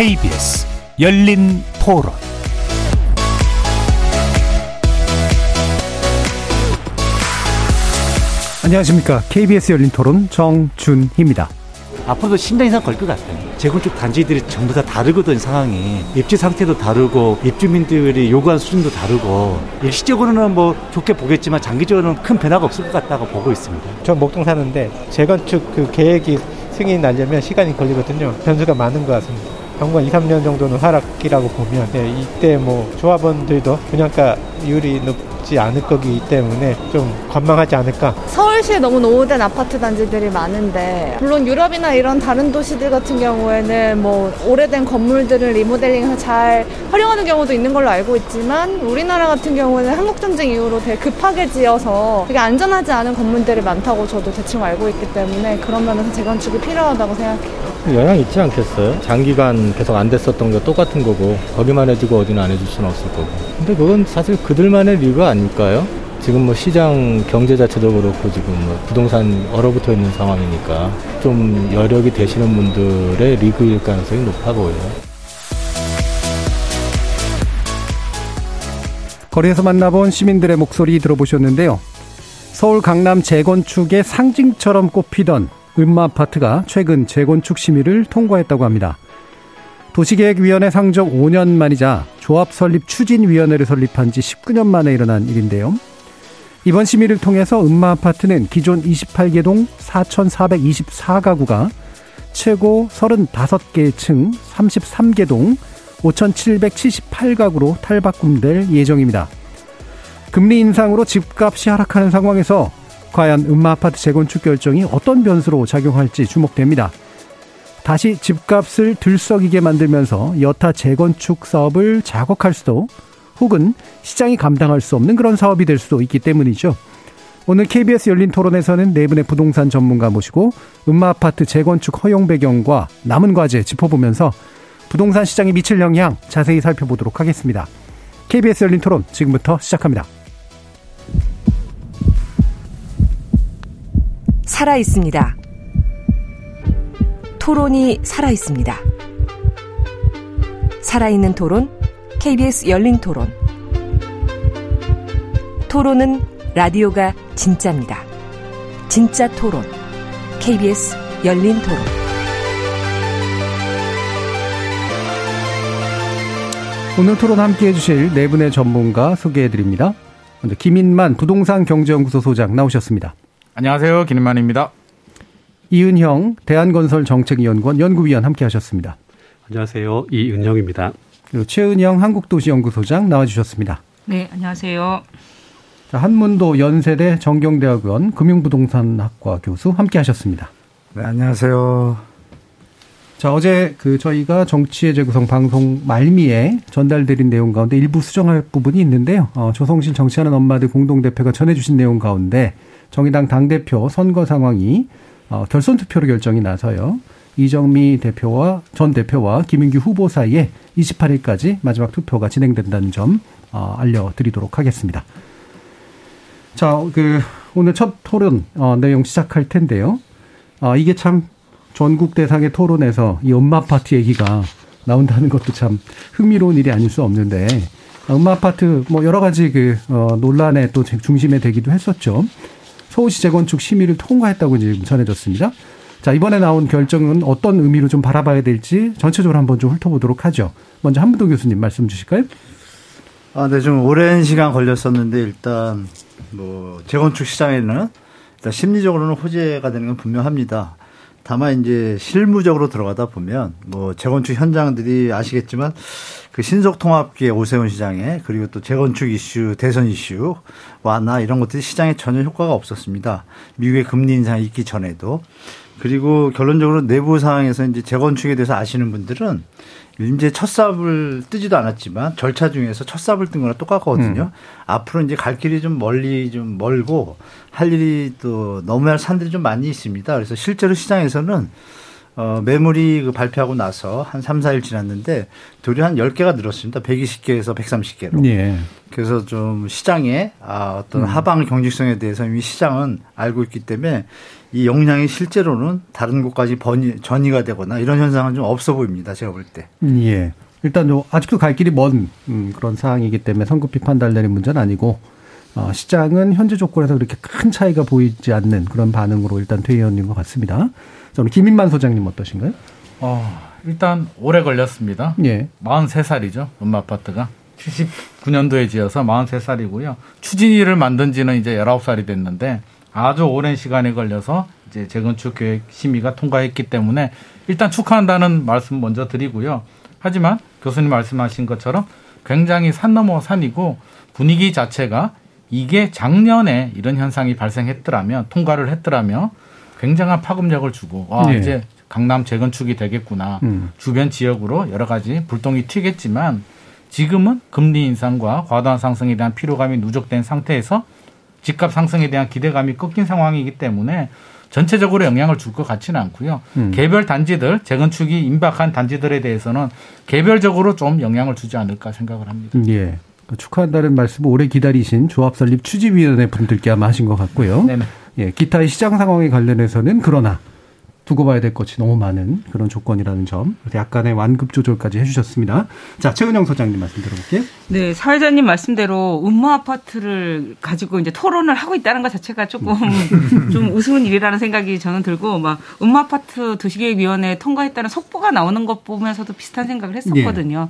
KBS 열린 토론 안녕하십니까. KBS 열린 토론 정준희입니다. 앞으로도 10년 이상 걸 것 같아요. 재건축 단지들이 전부 다 다르거든 상황이 입지 상태도 다르고 입주민들이 요구한 수준도 다르고 일시적으로는 뭐 좋게 보겠지만 장기적으로는 큰 변화가 없을 것 같다고 보고 있습니다. 전 목동 사는데 재건축 그 계획이 승인이 나려면 시간이 걸리거든요. 변수가 많은 것 같습니다. 당분간 2, 3년 정도는 하락기라고 보면 네, 이때 뭐 조합원들도 분양가율이 높지 않을 거기 때문에 좀 관망하지 않을까. 서울시에 너무 노후된 아파트 단지들이 많은데 물론 유럽이나 이런 다른 도시들 같은 경우에는 뭐 오래된 건물들을 리모델링해서 잘 활용하는 경우도 있는 걸로 알고 있지만 우리나라 같은 경우는 한국 전쟁 이후로 되게 급하게 지어서 되게 안전하지 않은 건물들이 많다고 저도 대충 알고 있기 때문에 그런 면에서 재건축이 필요하다고 생각해요. 영향 있지 않겠어요? 장기간 계속 안 됐었던 게 똑같은 거고 거기만 해주고 어디는 안 해줄 수는 없을 거고 근데 그건 사실 그들만의 리그 아닐까요? 지금 뭐 시장 경제 자체도 그렇고 지금 뭐 부동산 얼어붙어 있는 상황이니까 좀 여력이 되시는 분들의 리그일 가능성이 높아 보여요. 거리에서 만나본 시민들의 목소리 들어보셨는데요. 서울 강남 재건축의 상징처럼 꼽히던 음마 아파트가 최근 재건축 심의를 통과했다고 합니다. 도시계획위원회 상정 5년 만이자 조합 설립 추진위원회를 설립한 지 19년 만에 일어난 일인데요. 이번 심의를 통해서 음마 아파트는 기존 28개 동 4,424가구가 최고 35개 층 33개 동 5,778가구로 탈바꿈될 예정입니다. 금리 인상으로 집값이 하락하는 상황에서 과연 음마 아파트 재건축 결정이 어떤 변수로 작용할지 주목됩니다. 다시 집값을 들썩이게 만들면서 여타 재건축 사업을 자극할 수도 혹은 시장이 감당할 수 없는 그런 사업이 될 수도 있기 때문이죠. 오늘 KBS 열린 토론에서는 네 분의 부동산 전문가 모시고 음마 아파트 재건축 허용 배경과 남은 과제 짚어보면서 부동산 시장에 미칠 영향 자세히 살펴보도록 하겠습니다. KBS 열린 토론 지금부터 시작합니다. 살아 있습니다. 토론이 살아 있습니다. 살아있는 토론, KBS 열린 토론. 토론은 라디오가 진짜입니다. 진짜 토론, KBS 열린 토론. 오늘 토론 함께 해주실 네 분의 전문가 소개해드립니다. 먼저 김인만 부동산 경제연구소 소장 나오셨습니다. 안녕하세요. 김인만입니다. 이은형 대한건설 정책위원권 연구위원 함께 하셨습니다. 안녕하세요. 이은형입니다. 그리고 최은영 한국도시연구소장 나와주셨습니다. 네, 안녕하세요. 자, 한문도 연세대 정경대학원 금융부동산학과 교수 함께 하셨습니다. 네, 안녕하세요. 자, 어제 그 저희가 정치의 재구성 방송 말미에 전달드린 내용 가운데 일부 수정할 부분이 있는데요. 어, 조성실 정치하는 엄마들 공동대표가 전해주신 내용 가운데 정의당 당대표 선거 상황이 어, 결선 투표로 결정이 나서요. 이정미 대표와 전 대표와 김인규 후보 사이에 28일까지 마지막 투표가 진행된다는 점 어, 알려드리도록 하겠습니다. 자, 그 오늘 첫 토론 어, 내용 시작할 텐데요. 어, 이게 참 전국 대상의 토론에서 이 엄마 아파트 얘기가 나온다는 것도 참 흥미로운 일이 아닐 수 없는데 엄마 아파트 뭐 여러 가지 그 어, 논란의 또 중심에 되기도 했었죠. 서울시 재건축 심의를 통과했다고 지금 전해졌습니다. 자, 이번에 나온 결정은 어떤 의미로 좀 바라봐야 될지 전체적으로 한번 좀 훑어보도록 하죠. 먼저 한문도 교수님 말씀 주실까요? 아, 네, 좀 오랜 시간 걸렸었는데 일단 뭐 재건축 시장에는 일단 심리적으로는 호재가 되는 건 분명합니다. 다만 이제 실무적으로 들어가다 보면 뭐 재건축 현장들이 아시겠지만 그 신속 통합기의 오세훈 시장에 그리고 또 재건축 이슈, 대선 이슈 완화 이런 것들이 시장에 전혀 효과가 없었습니다. 미국의 금리 인상이 있기 전에도 그리고 결론적으로 내부 상황에서 이제 재건축에 대해서 아시는 분들은 이제 첫 삽을 뜨지도 않았지만 절차 중에서 첫 삽을 뜬 거랑 똑같거든요. 음. 앞으로 이제 갈 길이 좀 멀리 좀 멀고 할 일이 또 넘어야 할 산들이 좀 많이 있습니다. 그래서 실제로 시장에서는 어, 매물이 그 발표하고 나서 한 3, 4일 지났는데 도리 한 10개가 늘었습니다. 120개에서 130개로. 예. 그래서 좀 시장에 아, 어떤 하방 경직성에 대해서 이미 시장은 알고 있기 때문에 이 용량이 실제로는 다른 곳까지 번이, 전이가 되거나 이런 현상은 좀 없어 보입니다. 제가 볼 때. 예. 일단 요 아직도 갈 길이 먼 음, 그런 상황이기 때문에 성급히 판단되는 문제는 아니고 어, 시장은 현재 조건에서 그렇게 큰 차이가 보이지 않는 그런 반응으로 일단 퇴의원인 것 같습니다. 저는 김인만 소장님 어떠신가요? 어, 일단 오래 걸렸습니다. 예. 43살이죠. 음마 아파트가. 79년도에 지어서 43살이고요. 추진위를 만든 지는 이제 19살이 됐는데 아주 오랜 시간이 걸려서 이제 재건축 계획 심의가 통과했기 때문에 일단 축하한다는 말씀 먼저 드리고요. 하지만 교수님 말씀하신 것처럼 굉장히 산 넘어 산이고 분위기 자체가 이게 작년에 이런 현상이 발생했더라면 통과를 했더라면 굉장한 파급력을 주고 아 네. 이제 강남 재건축이 되겠구나 음. 주변 지역으로 여러 가지 불똥이 튀겠지만 지금은 금리 인상과 과도한 상승에 대한 피로감이 누적된 상태에서 집값 상승에 대한 기대감이 꺾인 상황이기 때문에 전체적으로 영향을 줄 것 같지는 않고요. 음. 개별 단지들 재건축이 임박한 단지들에 대해서는 개별적으로 좀 영향을 주지 않을까 생각을 합니다. 예. 그 축하한다는 말씀을 오래 기다리신 조합 설립 추진위원회 분들께 아마 하신 것 같고요. 네네. 예, 기타의 시장 상황에 관련해서는 그러나 두고 봐야 될 것이 너무 많은 그런 조건이라는 점, 그래서 약간의 완급 조절까지 해주셨습니다. 자, 최은영 소장님 말씀 들어볼게요. 네, 사회자님 말씀대로 음모 아파트를 가지고 이제 토론을 하고 있다는 것 자체가 조금 좀 우스운 일이라는 생각이 저는 들고 막 음모 아파트 도시계획위원회 통과했다는 속보가 나오는 것 보면서도 비슷한 생각을 했었거든요.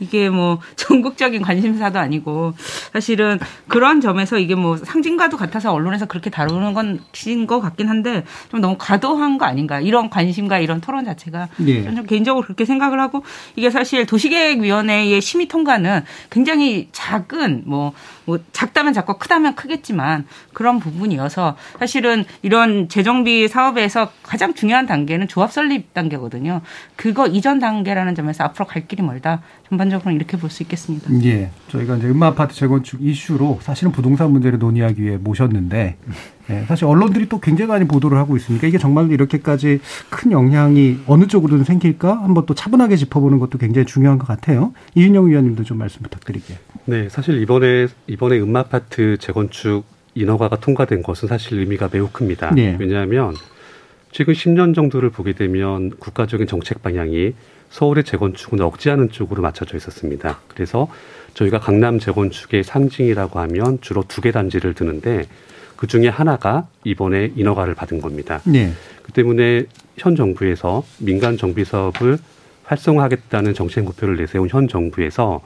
이게 뭐 전국적인 관심사도 아니고 사실은 그런 점에서 이게 뭐 상징과도 같아서 언론에서 그렇게 다루는 건인 것 같긴 한데 좀 너무 과도한 거 아닌가 이런 관심과 이런 토론 자체가 예. 저는 좀 개인적으로 그렇게 생각을 하고 이게 사실 도시계획위원회의 심의 통과는 굉장히 작은 뭐, 뭐 작다면 작고 크다면 크겠지만 그런 부분이어서 사실은 이런 재정비 사업에서 가장 중요한 단계는 조합 설립 단계거든요. 그거 이전 단계라는 점에서 앞으로 갈 길이 멀다. 전반적으로 이렇게 볼 수 있겠습니다. 예. 저희가 이제 음마 아파트 재건축 이슈로 사실은 부동산 문제를 논의하기 위해 모셨는데, 예, 사실 언론들이 또 굉장히 많이 보도를 하고 있으니까 이게 정말 이렇게까지 큰 영향이 어느 쪽으로든 생길까 한번 또 차분하게 짚어보는 것도 굉장히 중요한 것 같아요. 이윤영 위원님도 좀 말씀 부탁드릴게요. 네, 사실 이번에 이번에 음마아파트 재건축 인허가가 통과된 것은 사실 의미가 매우 큽니다. 네. 왜냐하면 최근 10년 정도를 보게 되면 국가적인 정책 방향이 서울의 재건축은 억제하는 쪽으로 맞춰져 있었습니다. 그래서 저희가 강남 재건축의 상징이라고 하면 주로 두 개 단지를 드는데 그 중에 하나가 이번에 인허가를 받은 겁니다. 네. 그 때문에 현 정부에서 민간 정비 사업을 활성화하겠다는 정책 목표를 내세운 현 정부에서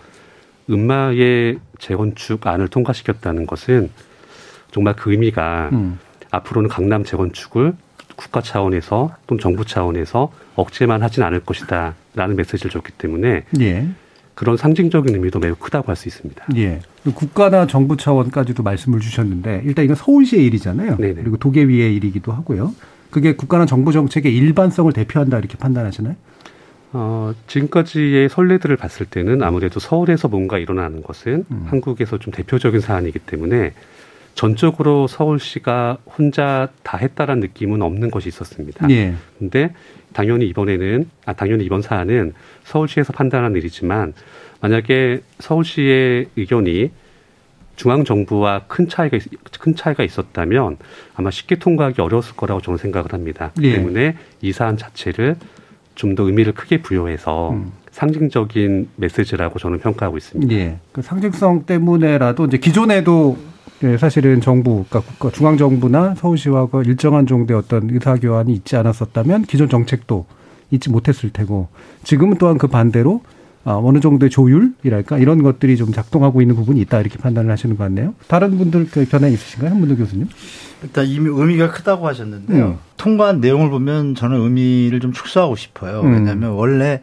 음마의 재건축안을 통과시켰다는 것은 정말 그 의미가 음. 앞으로는 강남 재건축을 국가 차원에서 또는 정부 차원에서 억제만 하진 않을 것이다 라는 메시지를 줬기 때문에 예. 그런 상징적인 의미도 매우 크다고 할 수 있습니다. 예. 국가나 정부 차원까지도 말씀을 주셨는데 일단 이건 서울시의 일이잖아요. 네네. 그리고 도계위의 일이기도 하고요. 그게 국가나 정부 정책의 일반성을 대표한다 이렇게 판단하시나요? 어, 지금까지의 선례들을 봤을 때는 아무래도 서울에서 뭔가 일어나는 것은 음. 한국에서 좀 대표적인 사안이기 때문에 전적으로 서울시가 혼자 다 했다라는 느낌은 없는 것이 있었습니다. 예. 근데 당연히 이번에는 아 당연히 이번 사안은 서울시에서 판단한 일이지만 만약에 서울시의 의견이 중앙 정부와 큰 차이가 있- 큰 차이가 있었다면 아마 쉽게 통과하기 어려웠을 거라고 저는 생각을 합니다. 예. 때문에 이 사안 자체를 좀 더 의미를 크게 부여해서 음. 상징적인 메시지라고 저는 평가하고 있습니다. 예. 그 상징성 때문에라도 이제 기존에도 예, 사실은 정부, 그러니까 국가 중앙 정부나 서울시와 그 일정한 정도의 어떤 의사 교환이 있지 않았었다면 기존 정책도 있지 못했을 테고 지금은 또한 그 반대로 아, 어느 정도의 조율이랄까 이런 것들이 좀 작동하고 있는 부분이 있다 이렇게 판단을 하시는 것 같네요. 다른 분들 그 견해 있으신가요, 한문도 교수님? 일단 이미 의미가 크다고 하셨는데요. 음. 통과한 내용을 보면 저는 의미를 좀 축소하고 싶어요. 음. 왜냐하면 원래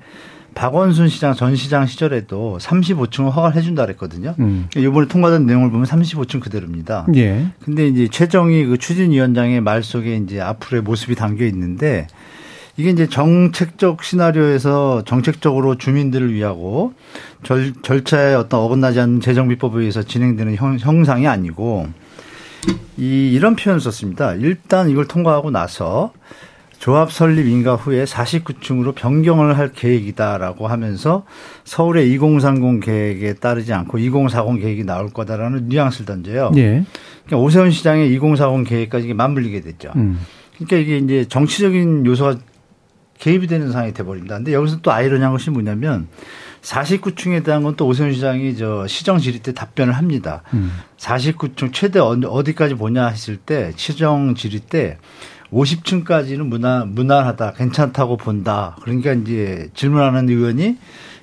박원순 시장 전 시장 시절에도 35층을 허가를 해준다 그랬거든요. 음. 이번에 통과된 내용을 보면 35층 그대로입니다. 예. 근데 이제 최정희 그 추진위원장의 말 속에 이제 앞으로의 모습이 담겨 있는데 이게 이제 정책적 시나리오에서 정책적으로 주민들을 위하고 절, 절차에 어떤 어긋나지 않는 재정비법에 의해서 진행되는 형, 형상이 아니고 이 이런 표현을 썼습니다. 일단 이걸 통과하고 나서 조합 설립 인가 후에 49층으로 변경을 할 계획이다라고 하면서 서울의 2030 계획에 따르지 않고 2040 계획이 나올 거다라는 뉘앙스를 던져요. 예. 그러니까 오세훈 시장의 2040 계획까지 맞물리게 됐죠. 음. 그러니까 이게 이제 정치적인 요소가 개입이 되는 상황이 돼버립니다. 근데 여기서 또 아이러니한 것이 뭐냐면 49층에 대한 건 또 오세훈 시장이 저 시정 질의 때 답변을 합니다. 음. 49층 최대 어디까지 보냐 했을 때 시정 질의 때 50층까지는 무난, 무난하다, 괜찮다고 본다. 그러니까 이제 질문하는 의원이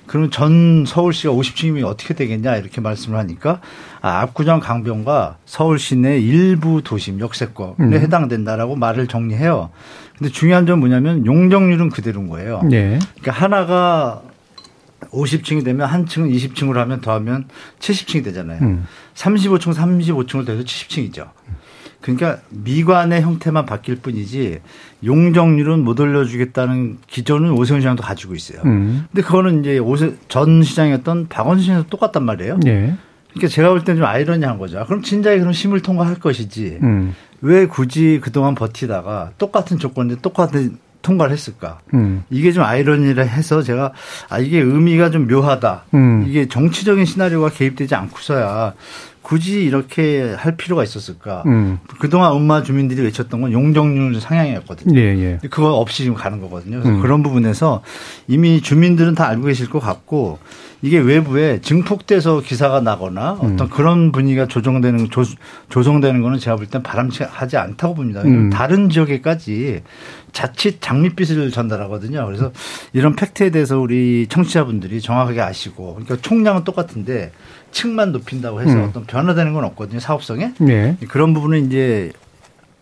그러면 전 서울시가 50층이면 어떻게 되겠냐 이렇게 말씀을 하니까 아, 압구정 강변과 서울 시 내 일부 도심 역세권에 음. 해당된다라고 말을 정리해요. 근데 중요한 점은 뭐냐면 용적률은 그대로인 거예요. 예. 그러니까 하나가 50층이 되면 한 층은 20층으로 하면 더하면 70층이 되잖아요. 음. 35층, 35층을 더해서 70층이죠. 그러니까 미관의 형태만 바뀔 뿐이지 용적률은 못 올려주겠다는 기존은 오세훈 시장도 가지고 있어요. 음. 근데 그거는 이제 오세 전 시장이었던 박원순 시장도 똑같단 말이에요. 예. 그러니까 제가 볼 때는 좀 아이러니한 거죠. 아, 그럼 진작에 그럼 심을 통과할 것이지. 음. 왜 굳이 그동안 버티다가 똑같은 조건인데 똑같은 통과를 했을까? 음. 이게 좀 아이러니를 해서 제가 아 이게 의미가 좀 묘하다. 음. 이게 정치적인 시나리오가 개입되지 않고서야 굳이 이렇게 할 필요가 있었을까? 음. 그동안 음마 주민들이 외쳤던 건 용적률 상향이었거든요. 예, 예. 그거 없이 지금 가는 거거든요. 그래서 음. 그런 부분에서 이미 주민들은 다 알고 계실 것 같고 이게 외부에 증폭돼서 기사가 나거나 어떤 음. 그런 분위기가 조정되는 조, 조성되는 거는 제가 볼 땐 바람직하지 않다고 봅니다. 음. 다른 지역에까지 자칫 장밋빛을 전달하거든요. 그래서 이런 팩트에 대해서 우리 청취자분들이 정확하게 아시고 그러니까 총량은 똑같은데 층만 높인다고 해서 음. 어떤 변화되는 건 없거든요. 사업성에 예. 그런 부분은 이제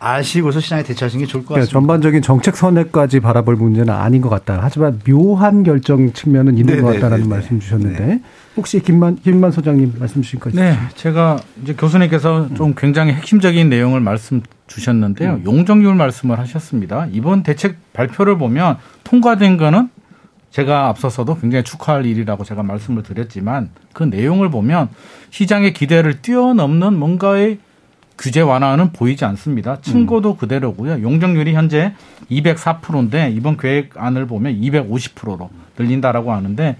아시고서 시장에 대처하시는 게 좋을 것 그러니까 같습니다. 전반적인 정책 선회까지 바라볼 문제는 아닌 것 같다. 하지만 묘한 결정 측면은 있는 네, 것 네, 같다라는 네, 네. 말씀 주셨는데 혹시 김만 김만 소장님 말씀 주신 거 있으세요? 네, 제가 이제 교수님께서 좀 굉장히 핵심적인 내용을 말씀 주셨는데요. 음. 용적률 말씀을 하셨습니다. 이번 대책 발표를 보면 통과된 거는 제가 앞서서도 굉장히 축하할 일이라고 제가 말씀을 드렸지만 그 내용을 보면 시장의 기대를 뛰어넘는 뭔가의 규제 완화는 보이지 않습니다. 층고도 그대로고요. 용적률이 현재 204%인데 이번 계획안을 보면 250%로 늘린다라고 하는데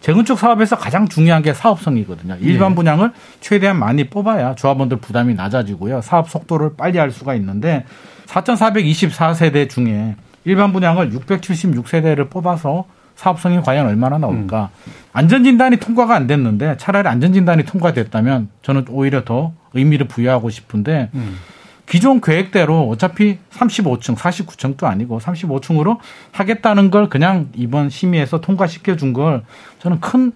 재건축 사업에서 가장 중요한 게 사업성이거든요. 일반 네. 분양을 최대한 많이 뽑아야 조합원들 부담이 낮아지고요. 사업 속도를 빨리 할 수가 있는데 4,424세대 중에 일반 분양을 676세대를 뽑아서 사업성이 과연 얼마나 나올까? 안전진단이 통과가 안 됐는데 차라리 안전진단이 통과됐다면 저는 오히려 더 의미를 부여하고 싶은데 기존 계획대로 어차피 35층, 49층도 아니고 35층으로 하겠다는 걸 그냥 이번 심의에서 통과시켜 준 걸 저는 큰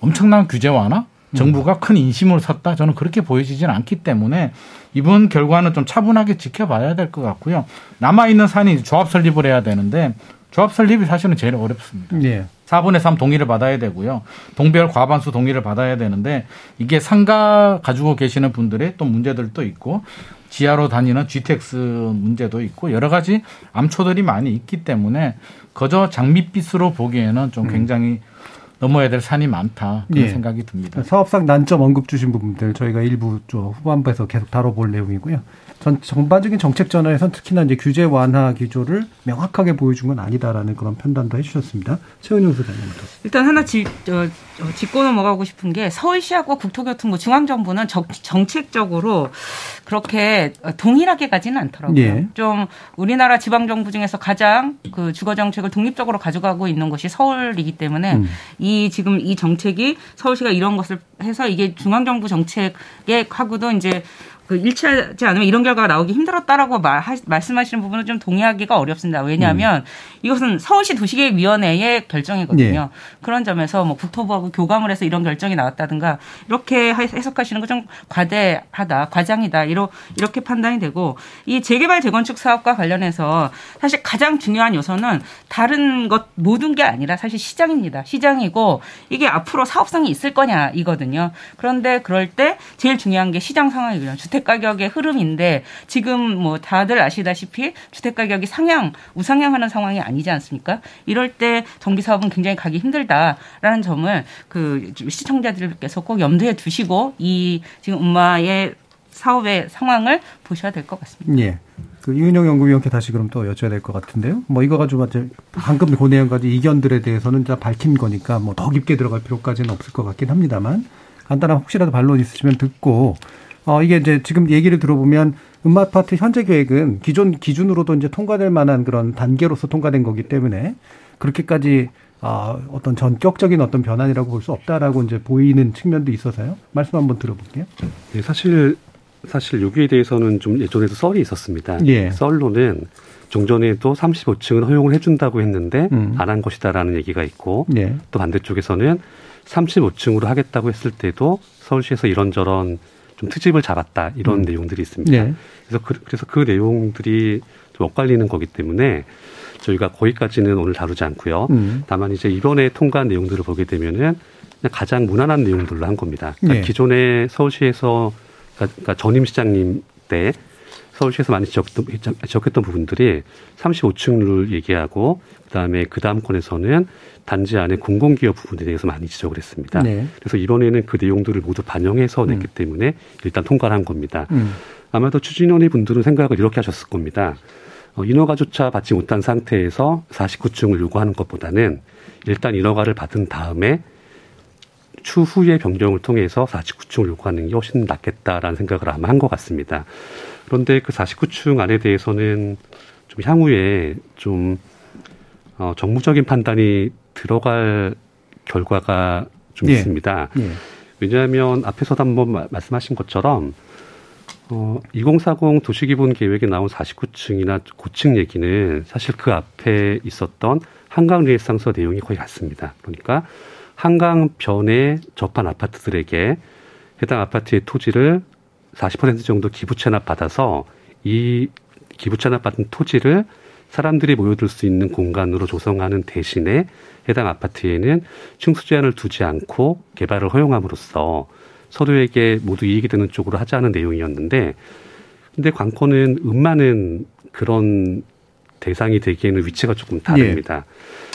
엄청난 규제 완화? 정부가 큰 인심을 섰다? 저는 그렇게 보여지지는 않기 때문에 이번 결과는 좀 차분하게 지켜봐야 될 것 같고요. 남아 있는 산이 조합 설립을 해야 되는데 조합 설립이 사실은 제일 어렵습니다. 예. 4분의 3 동의를 받아야 되고요. 동별 과반수 동의를 받아야 되는데 이게 상가 가지고 계시는 분들의 또 문제들도 있고 지하로 다니는 GTX 문제도 있고 여러 가지 암초들이 많이 있기 때문에 거저 장밋빛으로 보기에는 좀 굉장히 넘어야 될 산이 많다 그런 예. 생각이 듭니다. 사업상 난점 언급 주신 부분들 저희가 일부 좀 후반부에서 계속 다뤄볼 내용이고요. 전 전반적인 정책 전환에선 특히나 이제 규제 완화 기조를 명확하게 보여준 건 아니다라는 그런 판단도 해주셨습니다. 최은영 소장님부터. 일단 하나 짚, 어, 어, 짚고 넘어가고 싶은 게 서울시하고 국토교통부 중앙정부는 정, 정책적으로 그렇게 동일하게 가지는 않더라고요. 예. 좀 우리나라 지방정부 중에서 가장 그 주거정책을 독립적으로 가져가고 있는 것이 서울이기 때문에 음. 이 지금 이 정책이 서울시가 이런 것을 해서 이게 중앙정부 정책에 하고도 이제 그 일치하지 않으면 이런 결과가 나오기 힘들었다라고 말, 하, 말씀하시는 부분은 좀 동의하기가 어렵습니다. 왜냐하면 이것은 서울시 도시계획위원회의 결정이거든요. 예. 그런 점에서 뭐 국토부하고 교감을 해서 이런 결정이 나왔다든가 이렇게 해- 해석하시는 건좀 과대하다, 과장이다 이러, 이렇게 판단이 되고 이 재개발 재건축 사업과 관련해서 사실 가장 중요한 요소는 다른 것 모든 게 아니라 사실 시장입니다. 시장이고 이게 앞으로 사업성이 있을 거냐 이거든요. 그런데 그럴 때 제일 중요한 게 시장 상황이고요. 주택 가격의 흐름인데 지금 뭐 다들 아시다시피 주택 가격이 상향, 우상향하는 상황이 아니지 않습니까? 이럴 때 정비 사업은 굉장히 가기 힘들다라는 점을 그 시청자들께서 꼭 염두에 두시고 이 지금 엄마의 사업의 상황을 보셔야 될 것 같습니다. 예. 그 유인영 연구위원께 다시 그럼 또 여쭤야 될 것 같은데요. 뭐 이거 가지고 이제 방금 그 내용까지 이견들에 대해서는 다 밝힌 거니까 뭐 더 깊게 들어갈 필요까지는 없을 것 같긴 합니다만 간단한 혹시라도 반론 있으시면 듣고 어 이게 이제 지금 얘기를 들어보면 음마 아파트 현재 계획은 기존 기준으로도 이제 통과될 만한 그런 단계로서 통과된 거기 때문에 그렇게까지 아, 어떤 전격적인 어떤 변환이라고 볼 수 없다라고 이제 보이는 측면도 있어서요. 말씀 한번 들어볼게요. 네, 사실 사실 여기에 대해서는 좀 예전에도 썰이 있었습니다. 예. 썰로는 종전에도 35층은 허용을 해준다고 했는데 음. 안한 것이다라는 얘기가 있고 예. 또 반대쪽에서는 35층으로 하겠다고 했을 때도 서울시에서 이런저런 좀 트집을 잡았다 이런 음. 내용들이 있습니다. 예. 그래서 그, 그래서 그 내용들이 좀 엇갈리는 거기 때문에 저희가 거기까지는 오늘 다루지 않고요. 음. 다만 이제 이번에 통과한 내용들을 보게 되면은 그냥 가장 무난한 내용들로 한 겁니다. 그러니까 예. 기존에 서울시에서 그러니까 그러니까 전임 시장님 때 서울시에서 많이 지적했던, 지적했던 부분들이 35층을 얘기하고 그다음에 그 다음 건에서는 단지 안에 공공기업 부분에 대해서 많이 지적을 했습니다. 네. 그래서 이번에는 그 내용들을 모두 반영해서 냈기 음. 때문에 일단 통과를 한 겁니다. 음. 아마도 추진위원회 분들은 생각을 이렇게 하셨을 겁니다. 어, 인허가조차 받지 못한 상태에서 49층을 요구하는 것보다는 일단 인허가를 받은 다음에 추후에 변경을 통해서 49층을 요구하는 게 훨씬 낫겠다라는 생각을 아마 한 것 같습니다. 그런데 그 49층 안에 대해서는 좀 향후에 좀 어, 정무적인 판단이 들어갈 결과가 좀 예. 있습니다. 예. 왜냐하면 앞에서도 한번 마- 말씀하신 것처럼 어, 2040 도시기본 계획에 나온 49층이나 고층 얘기는 사실 그 앞에 있었던 한강 리에상서 내용이 거의 같습니다. 그러니까 한강 변에 접한 아파트들에게 해당 아파트의 토지를 40% 정도 기부 체납 받아서 이 기부 체납 받은 토지를 사람들이 모여들 수 있는 공간으로 조성하는 대신에 해당 아파트에는 층수 제한을 두지 않고 개발을 허용함으로써 서로에게 모두 이익이 되는 쪽으로 하자는 내용이었는데 근데 관건은 음마는 그런 대상이 되기에는 위치가 조금 다릅니다.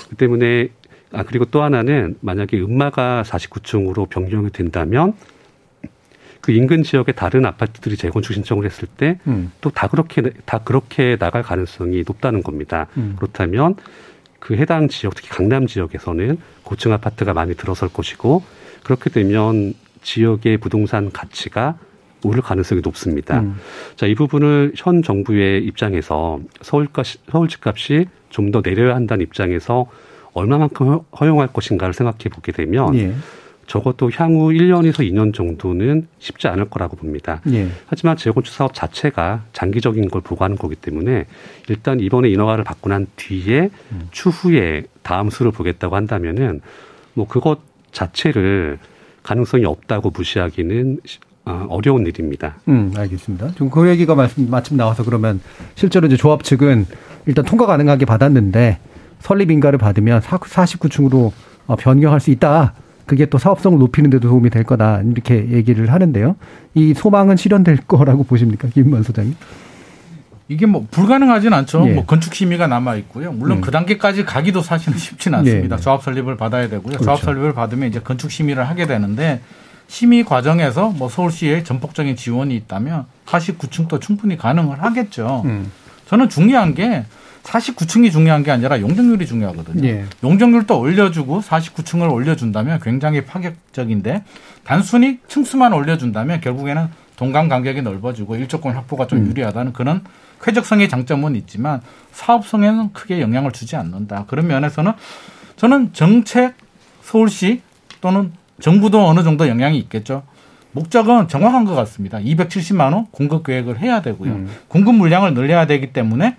그 때문에 아 그리고 또 하나는 만약에 음마가 49층으로 변경이 된다면 그 인근 지역의 다른 아파트들이 재건축 신청을 했을 때 음. 또다 그렇게 다 그렇게 나갈 가능성이 높다는 겁니다. 음. 그렇다면 그 해당 지역 특히 강남 지역에서는 고층 아파트가 많이 들어설 것이고 그렇게 되면 지역의 부동산 가치가 오를 가능성이 높습니다. 음. 자, 이 부분을 현 정부의 입장에서 서울가 서울 집값이 좀 더 내려야 한다는 입장에서 얼마만큼 허- 허용할 것인가를 생각해 보게 되면 예. 적어도 향후 1년에서 2년 정도는 쉽지 않을 거라고 봅니다. 예. 하지만 재건축 사업 자체가 장기적인 걸 보고하는 거기 때문에 일단 이번에 인허가를 받고 난 뒤에 음. 추후에 다음 수를 보겠다고 한다면은 뭐 그것 자체를 가능성이 없다고 무시하기는 시- 어, 어려운 일입니다. 음, 알겠습니다. 지금 그 얘기가 마침, 마침 나와서 그러면 실제로 이제 조합 측은 일단 통과 가능하게 받았는데 설립 인가를 받으면 49층으로 어, 변경할 수 있다. 그게 또 사업성을 높이는 데도 도움이 될 거다. 이렇게 얘기를 하는데요. 이 소망은 실현될 거라고 보십니까? 김만 소장님? 이게 뭐 불가능하진 않죠. 예. 뭐 건축 심의가 남아 있고요. 물론 음. 그 단계까지 가기도 사실은 쉽지는 않습니다. 네, 네. 조합 설립을 받아야 되고요. 그렇죠. 조합 설립을 받으면 이제 건축 심의를 하게 되는데 심의 과정에서 뭐 서울시의 전폭적인 지원이 있다면 49층도 충분히 가능을 하겠죠. 음. 저는 중요한 게 49층이 중요한 게 아니라 용적률이 중요하거든요. 예. 용적률도 올려주고 49층을 올려준다면 굉장히 파격적인데 단순히 층수만 올려준다면 결국에는 동강 간격이 넓어지고 일조권 확보가 좀 음. 유리하다는 그런 쾌적성의 장점은 있지만 사업성에는 크게 영향을 주지 않는다. 그런 면에서는 저는 정책 서울시 또는 정부도 어느 정도 영향이 있겠죠. 목적은 정확한 것 같습니다. 270만 원 공급 계획을 해야 되고요. 음. 공급 물량을 늘려야 되기 때문에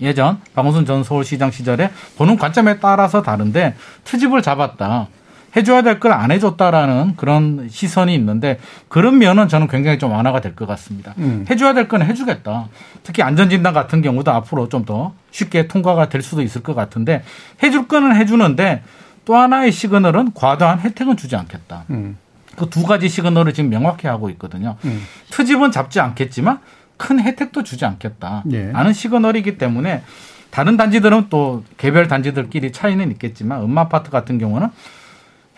예전 박원순 전 서울시장 시절에 보는 관점에 따라서 다른데 트집을 잡았다. 해줘야 될 걸 안 해줬다라는 그런 시선이 있는데 그런 면은 저는 굉장히 좀 완화가 될 것 같습니다. 음. 해줘야 될 건 해주겠다. 특히 안전진단 같은 경우도 앞으로 좀 더 쉽게 통과가 될 수도 있을 것 같은데 해줄 거는 해주는데 또 하나의 시그널은 과도한 혜택은 주지 않겠다. 음. 그두 가지 시그널을 지금 명확히 하고 있거든요. 음. 트집은 잡지 않겠지만 큰 혜택도 주지 않겠다. 예. 하는 시그널이기 때문에 다른 단지들은 또 개별 단지들끼리 차이는 있겠지만 음마 아파트 같은 경우는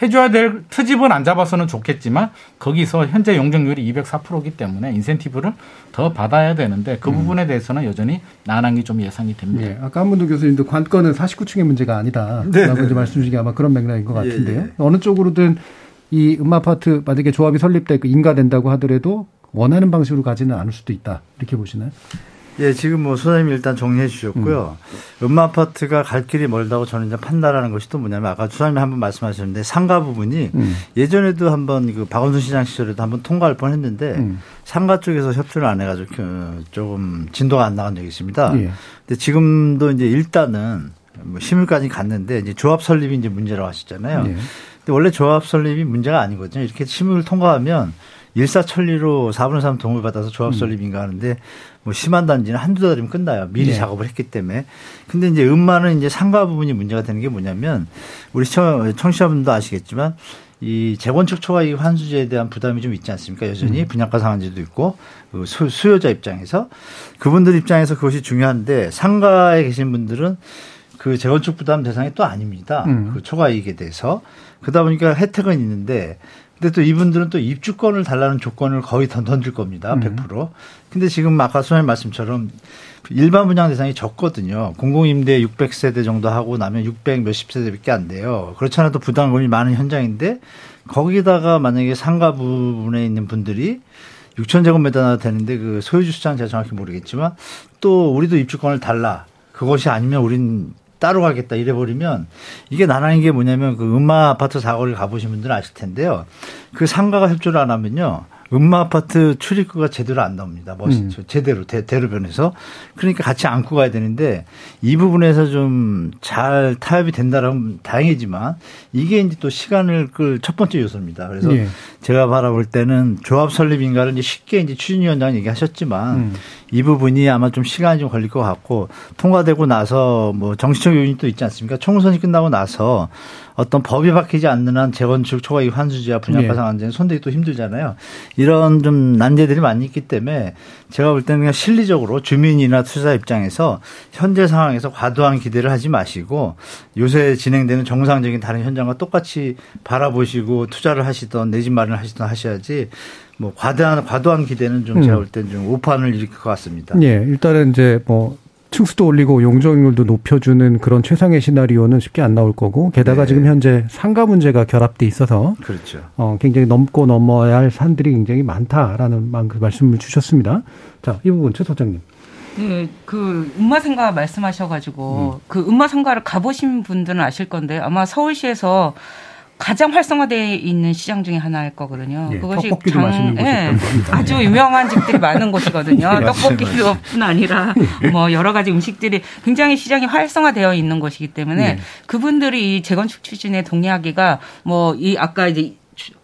해줘야 될 트집은 안 잡아서는 좋겠지만 거기서 현재 용적률이 204%이기 때문에 인센티브를 더 받아야 되는데 그 부분에 대해서는 여전히 난항이 좀 예상이 됩니다. 예, 아까 한문도 교수님도 관건은 49층의 문제가 아니다라고 네, 네. 이제 말씀 주신 게 아마 그런 맥락인 것 예, 같은데요. 예. 어느 쪽으로든 이 음아파트 만약에 조합이 설립되고 인가된다고 하더라도 원하는 방식으로 가지는 않을 수도 있다 이렇게 보시나요? 예, 지금 뭐 소장님이 일단 정리해 주셨고요. 음. 마 아파트가 갈 길이 멀다고 저는 이제 판단하는 것이 또 뭐냐면 아까 소장님이 한번 말씀하셨는데 상가 부분이 음. 예전에도 한번 그 박원순 시장 시절에도 한번 통과할 뻔 했는데 음. 상가 쪽에서 협조를 안 해가지고 그 조금 진도가 안 나간 적이 있습니다. 예. 근데 지금도 이제 일단은 뭐 심의까지 갔는데 이제 조합 설립이 이제 문제라고 하셨잖아요. 예. 근데 원래 조합 설립이 문제가 아니거든요. 이렇게 심의를 통과하면 일사천리로 4분의 3 동을 받아서 조합 설립인가 하는데 뭐 심한 단지는 한두 달이면 끝나요. 미리 네. 작업을 했기 때문에. 근데 이제 음마는 이제 상가 부분이 문제가 되는 게 뭐냐면 우리 청- 청취자분도 아시겠지만 이 재건축 초과이익 환수제에 대한 부담이 좀 있지 않습니까? 여전히 분양가 상한제도 있고 그 수- 수요자 입장에서 그분들 입장에서 그것이 중요한데 상가에 계신 분들은 그 재건축 부담 대상이 또 아닙니다. 음. 그 초과이익에 대해서 그러다 보니까 혜택은 있는데 근데 또 이분들은 또 입주권을 달라는 조건을 거의 던- 던질 겁니다. 음. 100%. 근데 지금 아까 소장님 말씀처럼 일반 분양 대상이 적거든요. 공공임대 600세대 정도 하고 나면 600 몇십 세대밖에 안 돼요. 그렇지 않아도 부담금이 많은 현장인데 거기다가 만약에 상가 부분에 있는 분들이 6천 제곱미터나 되는데 그 소유주 수장 제가 정확히 모르겠지만 또 우리도 입주권을 달라. 그것이 아니면 우린 따로 가겠다 이래 버리면 이게 나라는 게 뭐냐면 그 음마 아파트 사거리를 가보신 분들은 아실 텐데요. 그 상가가 협조를 안 하면요. 음마 아파트 출입구가 제대로 안 나옵니다. 멋 음. 제대로 대, 대로변에서 그러니까 같이 안고 가야 되는데 이 부분에서 좀 잘 타협이 된다면 다행이지만 이게 이제 또 시간을 끌 첫 번째 요소입니다. 그래서 예. 제가 바라볼 때는 조합 설립인가를 이제 쉽게 이제 추진위원장 얘기하셨지만 음. 이 부분이 아마 좀 시간이 좀 걸릴 것 같고 통과되고 나서 뭐 정치적 요인이 또 있지 않습니까? 총선이 끝나고 나서 어떤 법이 바뀌지 않는 한 재건축 초과이익 환수제와 분양가 예. 상한제는 손대기 또 힘들잖아요. 이런 좀 난제들이 많이 있기 때문에 제가 볼 때는 그냥 실리적으로 주민이나 투자 입장에서 현재 상황에서 과도한 기대를 하지 마시고 요새 진행되는 정상적인 다른 현장과 똑같이 바라보시고 투자를 하시던 내 집 마련을 하시던 하셔야지 뭐 과도한 과도한 기대는 좀 제가 음. 볼 때는 좀 오판을 일으킬 것 같습니다. 예, 일단은 이제 뭐 층수도 올리고 용적률도 높여주는 그런 최상의 시나리오는 쉽게 안 나올 거고 게다가 네. 지금 현재 상가 문제가 결합돼 있어서 그렇죠. 어, 굉장히 넘고 넘어야 할 산들이 굉장히 많다라는 만- 그 말씀을 주셨습니다. 자, 이 부분 최 소장님. 네, 그 음마상가 말씀하셔가지고 그 음마상가를 가보신 분들은 아실 건데 아마 서울시에서 가장 활성화되어 있는 시장 중에 하나일 거거든요. 예, 그것이 곳이 예. 아주 유명한 집들이 많은 곳이거든요. 예, 떡볶이뿐 아니라 뭐 여러 가지 음식들이 굉장히 시장이 활성화되어 있는 곳이기 때문에 예. 그분들이 이 재건축 추진에 동의하기가 뭐 이 아까 이제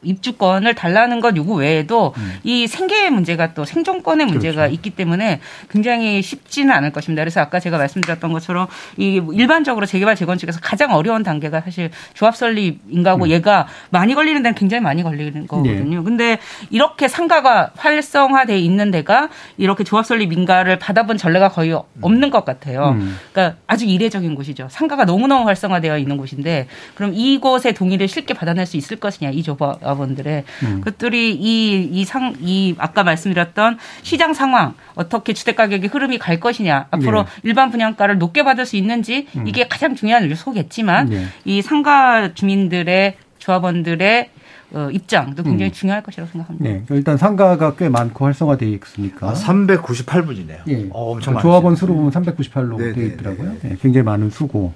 입주권을 달라는 것 요구 외에도 이 생계의 문제가 또 생존권의 문제가 그렇죠. 있기 때문에 굉장히 쉽지는 않을 것입니다. 그래서 아까 제가 말씀드렸던 것처럼 이 일반적으로 재개발 재건축에서 가장 어려운 단계가 사실 조합 설립인가 하고 얘가 많이 걸리는 데는 굉장히 많이 걸리는 거거든요. 근데 이렇게 상가가 활성화돼 있는 데가 이렇게 조합 설립 인가를 받아본 전례가 거의 없는 것 같아요. 음. 그러니까 아주 이례적인 곳이죠. 상가가 너무너무 활성화되어 있는 곳인데 그럼 이곳의 동의를 쉽게 받아낼 수 있을 것이냐 이 조합원들의 음. 그것들이 이 이 상 이 아까 말씀드렸던 시장 상황 어떻게 주택 가격의 흐름이 갈 것이냐 앞으로 네. 일반 분양가를 높게 받을 수 있는지 이게 가장 중요한 요소겠지만 네. 이 상가 주민들의 조합원들의 어, 입장도 굉장히 중요할 것이라고 생각합니다. 네, 일단 상가가 꽤 많고 활성화되어 있으니까. 아, 398분이네요. 예. 어, 엄청 그 많으시네요. 조합원 수로 보면 398로 네, 되어 네, 있더라고요. 예, 굉장히 많은 수고.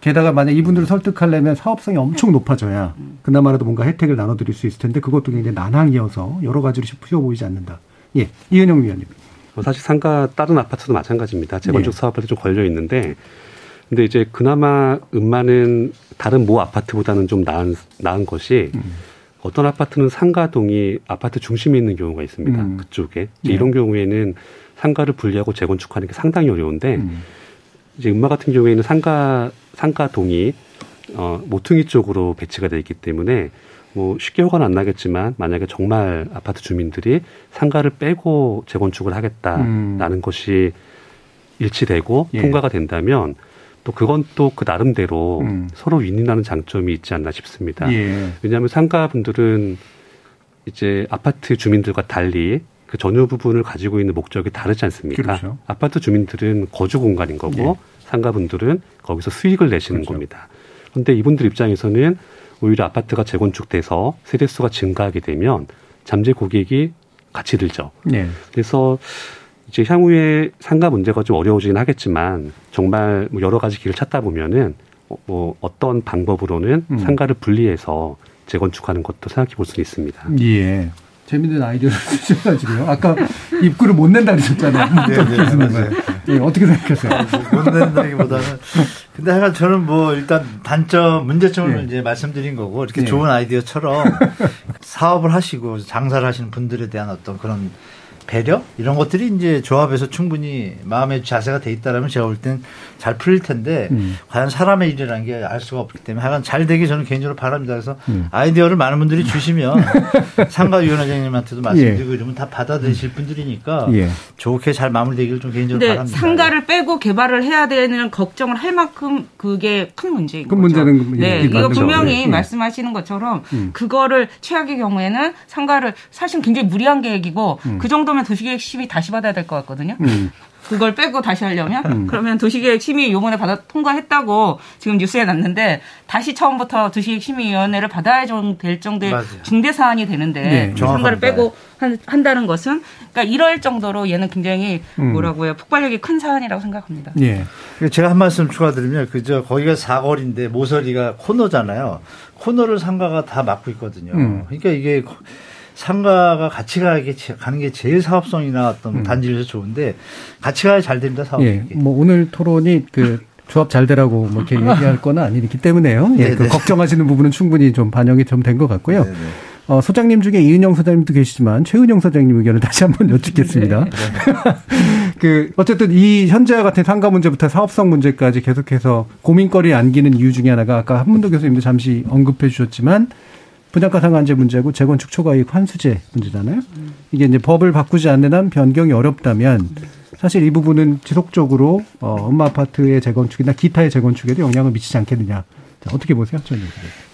게다가 만약 이분들을 설득하려면 사업성이 엄청 높아져야 그나마라도 뭔가 혜택을 나눠드릴 수 있을 텐데 그것도 굉장히 난항이어서 여러 가지로 쉬워 보이지 않는다. 예, 이은영 위원님. 뭐 사실 상가 다른 아파트도 마찬가지입니다. 재건축 네. 사업에도 좀 걸려 있는데, 근데 이제 그나마 음마는 다른 모 아파트보다는 좀 나은 나은 것이 음. 어떤 아파트는 상가동이 아파트 중심에 있는 경우가 있습니다. 음. 그쪽에 네. 이런 경우에는 상가를 분리하고 재건축하는 게 상당히 어려운데 음. 이제 음마 같은 경우에는 상가 상가동이 어, 모퉁이 쪽으로 배치가 돼 있기 때문에 뭐 쉽게 효과는 안 나겠지만 만약에 정말 아파트 주민들이 상가를 빼고 재건축을 하겠다라는 음. 것이 일치되고 예. 통과가 된다면 또 그건 또 그 나름대로 음. 서로 윈윈하는 장점이 있지 않나 싶습니다. 예. 왜냐하면 상가분들은 이제 아파트 주민들과 달리 그 전유 부분을 가지고 있는 목적이 다르지 않습니까? 그렇죠. 아파트 주민들은 거주 공간인 거고 예. 상가분들은 거기서 수익을 내시는 그렇죠. 겁니다. 그런데 이분들 입장에서는 오히려 아파트가 재건축돼서 세대수가 증가하게 되면 잠재 고객이 같이 들죠. 예. 그래서 이제 향후에 상가 문제가 좀 어려워지긴 하겠지만 정말 뭐 여러 가지 길을 찾다 보면은 어, 뭐 어떤 방법으로는 음. 상가를 분리해서 재건축하는 것도 생각해 볼수 있습니다. 예. 재밌는 아이디어를 주셔가지고요. 아까 입구를 못 낸다 그러셨잖아요. 네, 네, 네, 네. 어떻게 생각하세요? 못 낸다기보다는. 근데 하여간 저는 뭐 일단 단점, 문제점을 네. 이제 말씀드린 거고 이렇게 네. 좋은 아이디어처럼 사업을 하시고 장사를 하시는 분들에 대한 어떤 그런 배려 이런 것들이 이제 조합에서 충분히 마음의 자세가 돼 있다라면 제가 볼 땐 잘 풀릴 텐데 음. 과연 사람의 일이라는 게 알 수가 없기 때문에 하여간 잘 되기 저는 개인적으로 바랍니다. 그래서 음. 아이디어를 많은 분들이 주시면 상가위원회장님한테도 말씀드리고 예. 이러면 다 받아들이실 분들이니까 예. 좋게 잘 마무리되기를 좀 개인적으로 바랍니다. 상가를 빼고 개발을 해야 되는 걱정을 할 만큼 그게 큰 문제인 큰 거죠. 문제는 네, 이거 분명히 예. 말씀하시는 것처럼 음. 그거를 최악의 경우에는 상가를 사실 굉장히 무리한 계획이고 음. 그 정도 정도면 도시계획 심의 다시 받아야 될 것 같거든요. 음. 그걸 빼고 다시 하려면 음. 그러면 도시계획 심의 요번에 받아 통과했다고 지금 뉴스에 났는데 다시 처음부터 도시계획 심의위원회를 받아야 될 정도의 맞아요. 중대 사안이 되는데 네. 선거를 빼고 한, 한다는 것은 그러니까 이럴 정도로 얘는 굉장히 음. 뭐라고요 폭발력이 큰 사안이라고 생각합니다. 예. 제가 한 말씀 추가드리면 그저 거기가 사거리인데 모서리가 코너잖아요. 코너를 상가가 다 막고 있거든요. 음. 그러니까 이게 상가가 같이 가게 가는 게 제일 사업성이나 어떤 음. 단지에서 좋은데 같이 가야 잘 됩니다 사업이. 예, 뭐 오늘 토론이 그 조합 잘 되라고 뭐 이렇게 얘기할 거는 아니기 때문에요. 예, 그 걱정하시는 부분은 충분히 좀 반영이 좀 된 것 같고요. 네네. 어, 소장님 중에 이은영 소장님도 계시지만 최은영 소장님 의견을 다시 한번 여쭙겠습니다. 네. 그 어쨌든 이 현재와 같은 상가 문제부터 사업성 문제까지 계속해서 고민거리에 안기는 이유 중에 하나가 아까 한문도 교수님도 잠시 언급해 주셨지만 분양가 상한제 문제고 재건축 초과이익 환수제 문제잖아요. 이게 이제 법을 바꾸지 않는 한 변경이 어렵다면 사실 이 부분은 지속적으로 어, 엄마 아파트의 재건축이나 기타의 재건축에도 영향을 미치지 않겠느냐. 어떻게 보세요, 전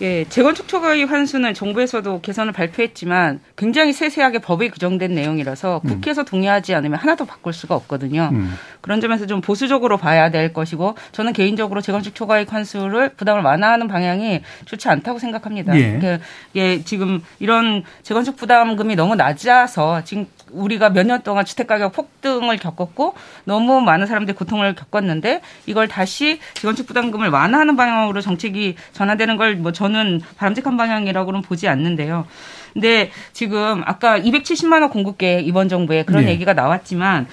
예, 재건축 초과이익 환수는 정부에서도 개선을 발표했지만 굉장히 세세하게 법에 규정된 내용이라서 음. 국회에서 동의하지 않으면 하나도 바꿀 수가 없거든요. 음. 그런 점에서 좀 보수적으로 봐야 될 것이고 저는 개인적으로 재건축 초과이익 환수를 부담을 완화하는 방향이 좋지 않다고 생각합니다. 예. 그, 예, 지금 이런 재건축 부담금이 너무 낮아서 지금 우리가 몇 년 동안 주택가격 폭등을 겪었고 너무 많은 사람들이 고통을 겪었는데 이걸 다시 재건축 부담금을 완화하는 방향으로 정책이 전환되는 걸 뭐 저는 바람직한 방향이라고는 보지 않는데요. 근데 지금 아까 270만 원 공급계 이번 정부에 그런 네. 얘기가 나왔지만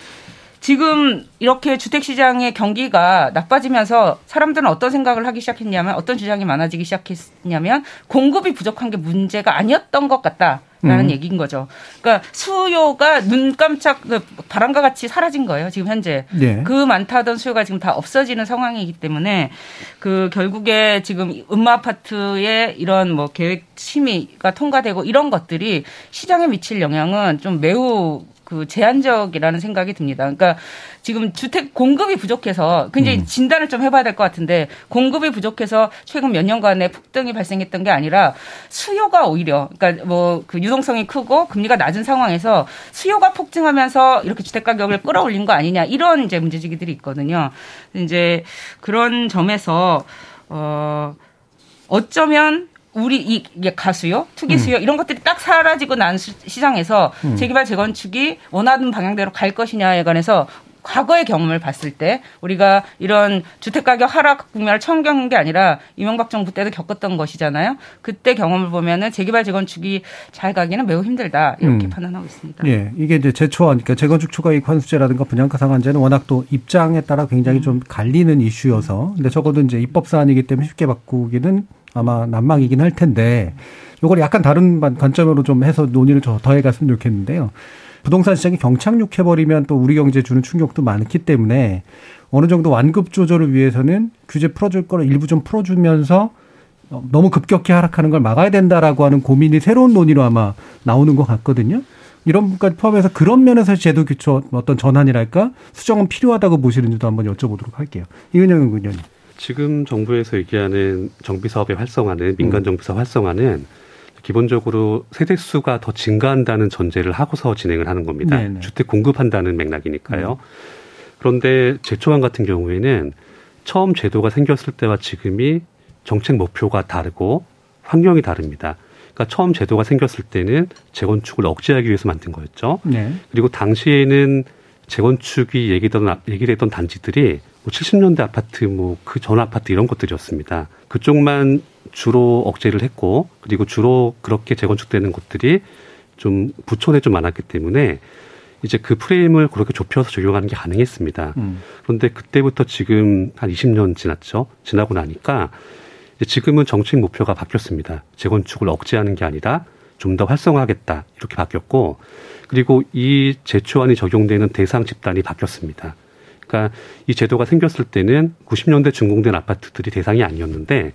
지금 이렇게 주택시장의 경기가 나빠지면서 사람들은 어떤 생각을 하기 시작했냐면 어떤 주장이 많아지기 시작했냐면 공급이 부족한 게 문제가 아니었던 것 같다. 라는 음. 얘기인 거죠. 그러니까 수요가 눈 깜짝 그 바람과 같이 사라진 거예요. 지금 현재 네. 그 많다던 수요가 지금 다 없어지는 상황이기 때문에 그 결국에 지금 음마 아파트의 이런 뭐 계획 심의가 통과되고 이런 것들이 시장에 미칠 영향은 좀 매우 그 제한적이라는 생각이 듭니다. 그러니까 지금 주택 공급이 부족해서 굉장히 음. 진단을 좀 해봐야 될 것 같은데 공급이 부족해서 최근 몇 년간에 폭등이 발생했던 게 아니라 수요가 오히려 그러니까 뭐 그 유동성이 크고 금리가 낮은 상황에서 수요가 폭증하면서 이렇게 주택 가격을 끌어올린 거 아니냐 이런 이제 문제지기들이 있거든요. 이제 그런 점에서 어 어쩌면 우리 이 가수요, 투기 수요 음. 이런 것들이 딱 사라지고 난 시 장에서 음. 재개발 재건축이 원하는 방향대로 갈 것이냐에 관해서 과거의 경험을 봤을 때 우리가 이런 주택 가격 하락 국면을 처음 겪는 게 아니라 이명박 정부 때도 겪었던 것이잖아요. 그때 경험을 보면은 재개발 재건축이 잘 가기는 매우 힘들다 이렇게 음. 판단하고 있습니다. 예, 이게 이제 재초안 그러니까 재건축 초과이익 환수제라든가 분양가 상한제는 워낙 또 입장에 따라 굉장히 음. 좀 갈리는 이슈여서 근데 적어도 이제 입법 사안이기 때문에 쉽게 바꾸기는 아마 난망이긴 할 텐데 요걸 약간 다른 관점으로 좀 해서 논의를 더해 갔으면 좋겠는데요. 부동산 시장이 경착륙해 버리면 또 우리 경제에 주는 충격도 많기 때문에 어느 정도 완급 조절을 위해서는 규제 풀어줄 거를 일부 좀 풀어주면서 너무 급격히 하락하는 걸 막아야 된다라고 하는 고민이 새로운 논의로 아마 나오는 것 같거든요. 이런 것까지 포함해서 그런 면에서 제도 규칙 어떤 전환이랄까 수정은 필요하다고 보시는지도 한번 여쭤보도록 할게요. 이은영 의원님. 지금 정부에서 얘기하는 정비 사업의 활성화는 민간 정비 사업 활성화는 기본적으로 세대 수가 더 증가한다는 전제를 하고서 진행을 하는 겁니다. 네네. 주택 공급한다는 맥락이니까요. 그런데 제초안 같은 경우에는 처음 제도가 생겼을 때와 지금이 정책 목표가 다르고 환경이 다릅니다. 그러니까 처음 제도가 생겼을 때는 재건축을 억제하기 위해서 만든 거였죠. 네. 그리고 당시에는 재건축이 얘기던 얘기를 했던 단지들이 뭐 70년대 아파트 뭐 그 전 아파트 이런 것들이었습니다. 그쪽만 주로 억제를 했고 그리고 주로 그렇게 재건축되는 곳들이 좀 부촌에 좀 많았기 때문에 이제 그 프레임을 그렇게 좁혀서 적용하는 게 가능했습니다. 음. 그런데 그때부터 지금 한 20년 지났죠. 지나고 나니까 지금은 정책 목표가 바뀌었습니다. 재건축을 억제하는 게 아니라 좀 더 활성화하겠다 이렇게 바뀌었고 그리고 이 제초안이 적용되는 대상 집단이 바뀌었습니다. 그러니까 이 제도가 생겼을 때는 90년대 준공된 아파트들이 대상이 아니었는데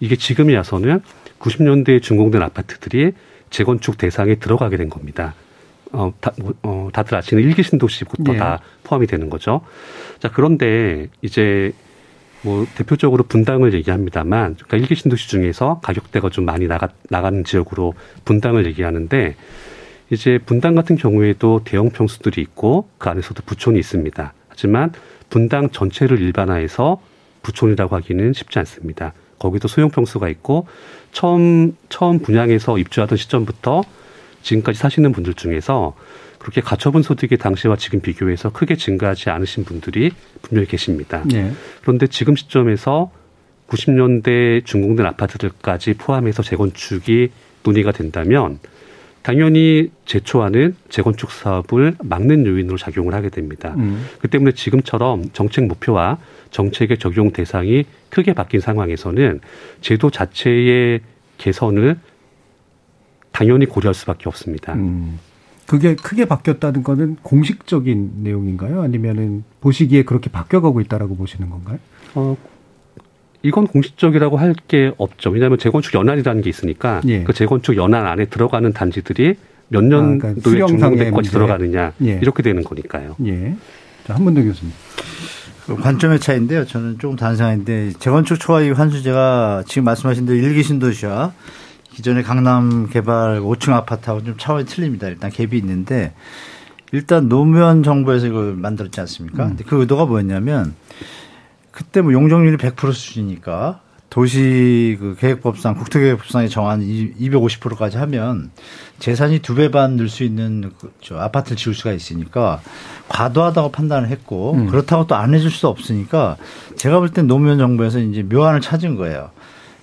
이게 지금에 와서는 90년대에 준공된 아파트들이 재건축 대상에 들어가게 된 겁니다. 어, 다, 뭐, 어, 다들 아시는 일기 신도시부터 예. 다 포함이 되는 거죠. 자, 그런데 이제 뭐 대표적으로 분당을 얘기합니다만, 그러니까 일기 신도시 중에서 가격대가 좀 많이 나가, 나가는 지역으로 분당을 얘기하는데, 이제 분당 같은 경우에도 대형 평수들이 있고 그 안에서도 부촌이 있습니다. 하지만 분당 전체를 일반화해서 부촌이라고 하기는 쉽지 않습니다. 거기도 소형 평수가 있고 처음 처음 분양해서 입주하던 시점부터 지금까지 사시는 분들 중에서 그렇게 가처분 소득이 당시와 지금 비교해서 크게 증가하지 않으신 분들이 분명히 계십니다. 네. 그런데 지금 시점에서 90년대 준공된 아파트들까지 포함해서 재건축이 논의가 된다면 당연히 제초하는 재건축 사업을 막는 요인으로 작용을 하게 됩니다. 음. 그 때문에 지금처럼 정책 목표와 정책의 적용 대상이 크게 바뀐 상황에서는 제도 자체의 개선을 당연히 고려할 수밖에 없습니다. 음. 그게 크게 바뀌었다는 거는 공식적인 내용인가요? 아니면은 보시기에 그렇게 바뀌어가고 있다라고 보시는 건가요? 어, 이건 공식적이라고 할 게 없죠. 왜냐하면 재건축 연한이라는 게 있으니까 예. 그 재건축 연한 안에 들어가는 단지들이 몇 아, 그러니까 년도에 수령상의 중공대까지 문제. 들어가느냐 예. 이렇게 되는 거니까요. 예. 자, 한문도 교수님. 그 관점의 차이인데요. 저는 조금 다른 생각인데 재건축 초과이 환수제가 지금 말씀하신 대로 일기 신도시와 기존의 강남 개발 5층 아파트하고 좀 차원이 틀립니다. 일단 갭이 있는데 일단 노무현 정부에서 이걸 만들었지 않습니까? 근데 그 의도가 뭐였냐면 그때 뭐 용적률이 100% 수준이니까 도시 그 계획법상 국토계획법상에 정한 250%까지 하면 재산이 두 배 반 늘 수 있는 그저 아파트를 지을 수가 있으니까 과도하다고 판단을 했고 음. 그렇다고 또 안 해줄 수 없으니까 제가 볼 땐 노무현 정부에서 이제 묘안을 찾은 거예요.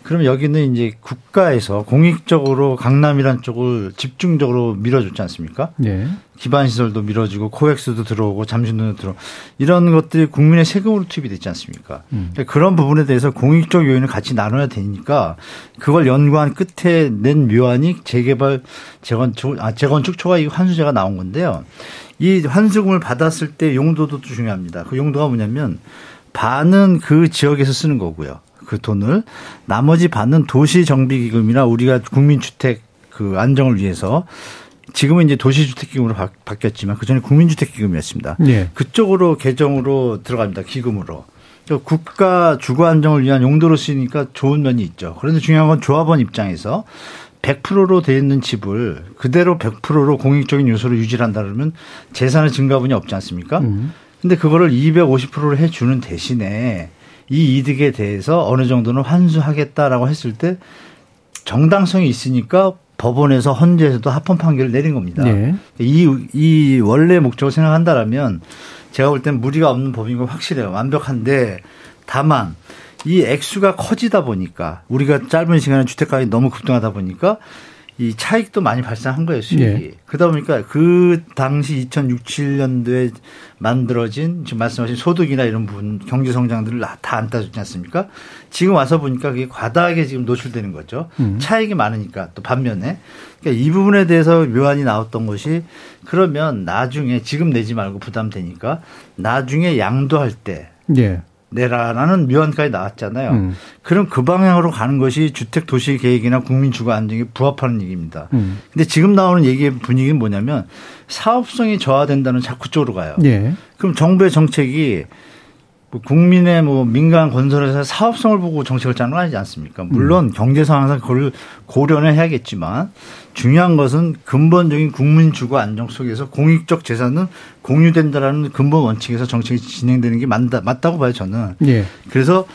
그럼 여기는 이제 국가에서 공익적으로 강남이란 쪽을 집중적으로 밀어줬지 않습니까? 예. 기반 시설도 밀어주고 코엑스도 들어오고 잠실도 들어 이런 것들이 국민의 세금으로 투입이 됐지 않습니까? 음. 그러니까 그런 부분에 대해서 공익적 요인을 같이 나눠야 되니까 그걸 연구한 끝에 낸 묘안이 재개발 재건축 아 재건축 초과 이익 환수제가 나온 건데요. 이 환수금을 받았을 때 용도도 또 중요합니다. 그 용도가 뭐냐면 반은 그 지역에서 쓰는 거고요. 그 돈을 나머지 반은 도시 정비 기금이나 우리가 국민주택 그 안정을 위해서 지금은 이제 도시주택기금으로 바, 바뀌었지만 그 전에 국민주택기금이었습니다. 예. 그쪽으로 계정으로 들어갑니다. 기금으로. 그러니까 국가 주거 안정을 위한 용도로 쓰이니까 좋은 면이 있죠. 그런데 중요한 건 조합원 입장에서 100%로 돼 있는 집을 그대로 100%로 공익적인 요소로 유지를 한다 그러면 재산의 증가분이 없지 않습니까? 음. 근데 그거를 250%로 해 주는 대신에 이 이득에 대해서 어느 정도는 환수하겠다라고 했을 때 정당성이 있으니까 법원에서 헌재에서도 합헌 판결을 내린 겁니다. 예. 이, 이 원래 목적을 생각한다라면 제가 볼 땐 무리가 없는 법인 건 확실해요. 완벽한데 다만 이 액수가 커지다 보니까 우리가 짧은 시간에 주택가격이 너무 급등하다 보니까 이 차익도 많이 발생한 거예요, 수익이. 예. 그러다 보니까 그 당시 2006, 7년도에 만들어진 지금 말씀하신 소득이나 이런 부분 경제 성장들을 다 안 따졌지 않습니까? 지금 와서 보니까 그게 과다하게 지금 노출되는 거죠. 음. 차익이 많으니까 또 반면에 그러니까 이 부분에 대해서 묘안이 나왔던 것이 그러면 나중에 지금 내지 말고 부담되니까 나중에 양도할 때 예. 내라라는 묘안까지 나왔잖아요. 음. 그럼 그 방향으로 가는 것이 주택 도시 계획이나 국민 주거 안정에 부합하는 얘기입니다. 음. 근데 지금 나오는 얘기의 분위기는 뭐냐면 사업성이 저하된다는 자꾸 쪽으로 가요. 예. 그럼 정부의 정책이 뭐 국민의 뭐 민간 건설에서 사업성을 보고 정책을 짜는 거 아니지 않습니까? 물론 음. 경제상 항상 그걸 고려는 해야겠지만 중요한 것은 근본적인 국민 주거 안정 속에서 공익적 재산은 공유된다라는 근본 원칙에서 정책이 진행되는 게 맞다, 맞다고 봐요 저는. 예. 그래서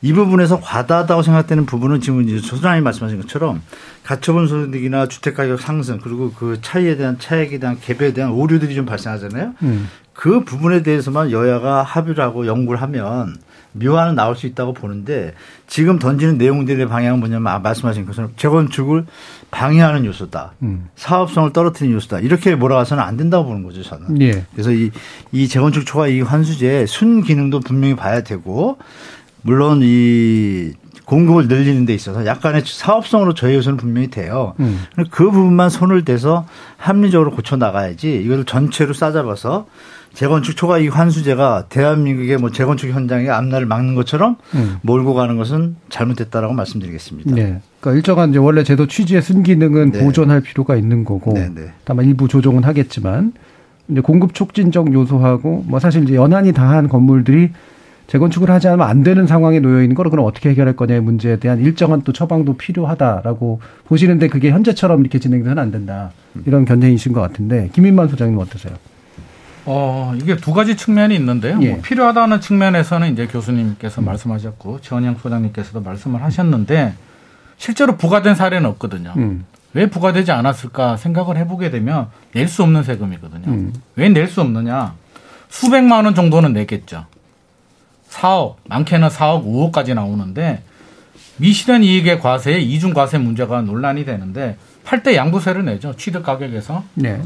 이 부분에서 과다하다고 생각되는 부분은 지금 이제 소장님 말씀하신 것처럼 가처분 소득이나 주택 가격 상승 그리고 그 차이에 대한 차액에 대한 갭에 대한 오류들이 좀 발생하잖아요. 음. 그 부분에 대해서만 여야가 합의를 하고 연구를 하면 묘안은 나올 수 있다고 보는데 지금 던지는 내용들의 방향은 뭐냐면 아, 말씀하신 것처럼 재건축을 방해하는 요소다. 음. 사업성을 떨어뜨리는 요소다. 이렇게 몰아가서는 안 된다고 보는 거죠, 저는. 예. 그래서 이, 이 재건축 초과 이익 환수제 순 기능도 분명히 봐야 되고 물론 이 공급을 늘리는 데 있어서 약간의 사업성으로 저희 요소는 분명히 돼요. 음. 그 부분만 손을 대서 합리적으로 고쳐 나가야지 이걸 전체로 싸잡아서 재건축 초과 이익 환수제가 대한민국의 뭐 재건축 현장의 앞날을 막는 것처럼 음. 몰고 가는 것은 잘못됐다라고 말씀드리겠습니다. 네. 그러니까 일정한 이제 원래 제도 취지의 순기능은 네. 보존할 필요가 있는 거고 네, 네. 다만 일부 조정은 하겠지만 이제 공급 촉진적 요소하고 뭐 사실 이제 연한이 다한 건물들이 재건축을 하지 않으면 안 되는 상황에 놓여 있는 거를 그럼 어떻게 해결할 거냐의 문제에 대한 일정한 또 처방도 필요하다라고 보시는데 그게 현재처럼 이렇게 진행돼서는 안 된다 이런 견해이신 것 같은데 김인만 소장님 어떠세요? 어, 이게 두 가지 측면이 있는데요. 예. 뭐 필요하다는 측면에서는 이제 교수님께서 말씀하셨고 지원영 소장님께서도 말씀을 하셨는데 실제로 부과된 사례는 없거든요. 음. 왜 부과되지 않았을까 생각을 해보게 되면 낼 수 없는 세금이거든요. 음. 왜낼 수 없느냐? 수백만 원 정도는 내겠죠. 4억, 많게는 4억, 5억까지 나오는데 미실현 이익의 과세에 이중 과세 문제가 논란이 되는데 팔 때 양도세를 내죠. 취득 가격에서 네.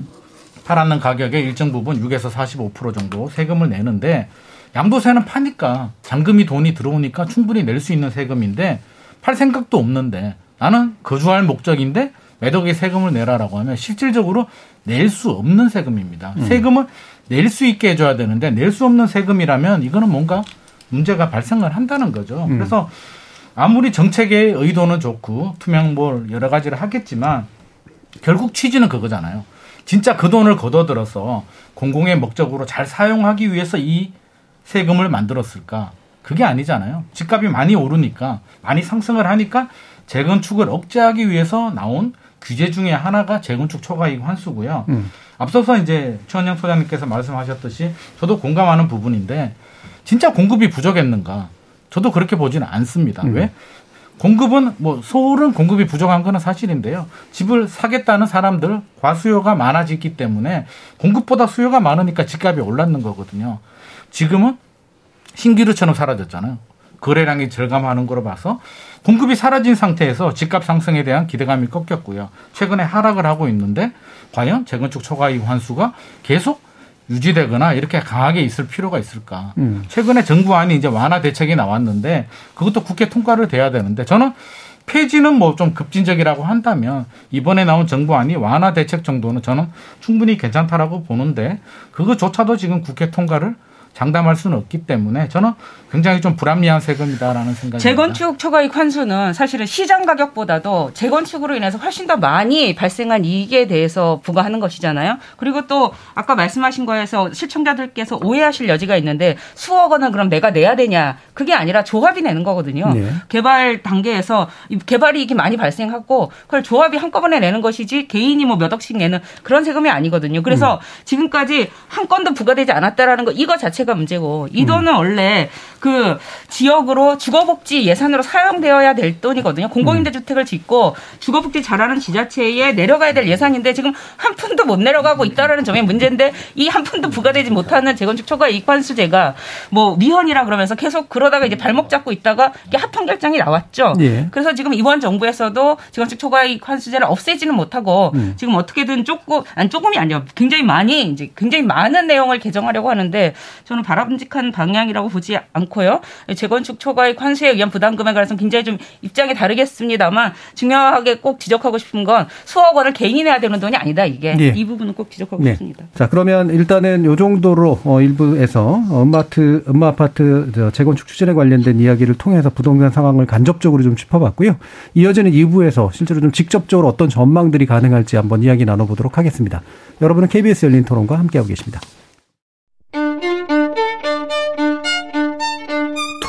팔았는 가격의 일정 부분 6에서 45% 정도 세금을 내는데 양도세는 파니까 잔금이 돈이 들어오니까 충분히 낼 수 있는 세금인데 팔 생각도 없는데 나는 거주할 목적인데 매덕에 세금을 내라라고 하면 실질적으로 낼 수 없는 세금입니다. 세금을 낼 수 있게 해줘야 되는데 낼 수 없는 세금이라면 이거는 뭔가 문제가 발생을 한다는 거죠. 음. 그래서 아무리 정책의 의도는 좋고 투명 뭐 여러 가지를 하겠지만 결국 취지는 그거잖아요. 진짜 그 돈을 걷어들어서 공공의 목적으로 잘 사용하기 위해서 이 세금을 만들었을까? 그게 아니잖아요. 집값이 많이 오르니까 많이 상승을 하니까 재건축을 억제하기 위해서 나온 규제 중에 하나가 재건축 초과이익 환수고요. 음. 앞서서 이제 최원영 소장님께서 말씀하셨듯이 저도 공감하는 부분인데 진짜 공급이 부족했는가? 저도 그렇게 보지는 않습니다. 음. 왜? 공급은 뭐 서울은 공급이 부족한 거는 사실인데요. 집을 사겠다는 사람들 과수요가 많아지기 때문에 공급보다 수요가 많으니까 집값이 올랐는 거거든요. 지금은 신기루처럼 사라졌잖아요. 거래량이 절감하는 거로 봐서 공급이 사라진 상태에서 집값 상승에 대한 기대감이 꺾였고요. 최근에 하락을 하고 있는데 과연 재건축 초과이익 환수가 계속 유지되거나 이렇게 강하게 있을 필요가 있을까? 음. 최근에 정부안이 이제 완화 대책이 나왔는데 그것도 국회 통과를 돼야 되는데 저는 폐지는 뭐 좀 급진적이라고 한다면 이번에 나온 정부안이 완화 대책 정도는 저는 충분히 괜찮다라고 보는데 그거조차도 지금 국회 통과를 장담할 수는 없기 때문에 저는 굉장히 좀 불합리한 세금이다라는 생각이 재건축 초과이익 환수는 사실은 시장 가격보다도 재건축으로 인해서 훨씬 더 많이 발생한 이익에 대해서 부과하는 것이잖아요. 그리고 또 아까 말씀하신 거에서 시청자들께서 오해하실 여지가 있는데 수억 원은 그럼 내가 내야 되냐? 그게 아니라 조합이 내는 거거든요. 네. 개발 단계에서 이 개발 이익이 많이 발생하고 그걸 조합이 한꺼번에 내는 것이지 개인이 뭐 몇 억씩 내는 그런 세금이 아니거든요. 그래서 지금까지 한 건도 부과되지 않았다라는 거 이거 자체 가 문제고 이 돈은 원래 그 지역으로 주거복지 예산으로 사용되어야 될 돈이거든요. 공공임대주택을 짓고 주거복지 잘하는 지자체에 내려가야 될 예산인데 지금 한 푼도 못 내려가고 있다라는 점이 문제인데 이 한 푼도 부과되지 못하는 재건축 초과 이익환수제가 뭐 위헌이라 그러면서 계속 그러다가 이제 발목 잡고 있다가 이게 합헌 결정이 나왔죠. 예. 그래서 지금 이번 정부에서도 재건축 초과 이익환수제를 없애지는 못하고 음. 지금 어떻게든 조금 아니 조금이 아니라 굉장히 많이 이제 굉장히 많은 내용을 개정하려고 하는데 저는 바람직한 방향이라고 보지 않고요. 재건축 초과이익 환수에 의한 부담 금액에 관해서 굉장히 좀 입장이 다르겠습니다만 중요하게 꼭 지적하고 싶은 건 수억 원을 개인이 내야 되는 돈이 아니다 이게 예. 이 부분은 꼭 지적하고 네. 싶습니다. 자, 그러면 일단은 요 정도로 어, 일부에서 음마트, 음마 아파트 저 재건축 추진에 관련된 이야기를 통해서 부동산 상황을 간접적으로 좀 짚어봤고요. 이어지는 2부에서 실제로 좀 직접적으로 어떤 전망들이 가능할지 한번 이야기 나눠보도록 하겠습니다. 여러분은 KBS 열린 토론과 함께하고 계십니다.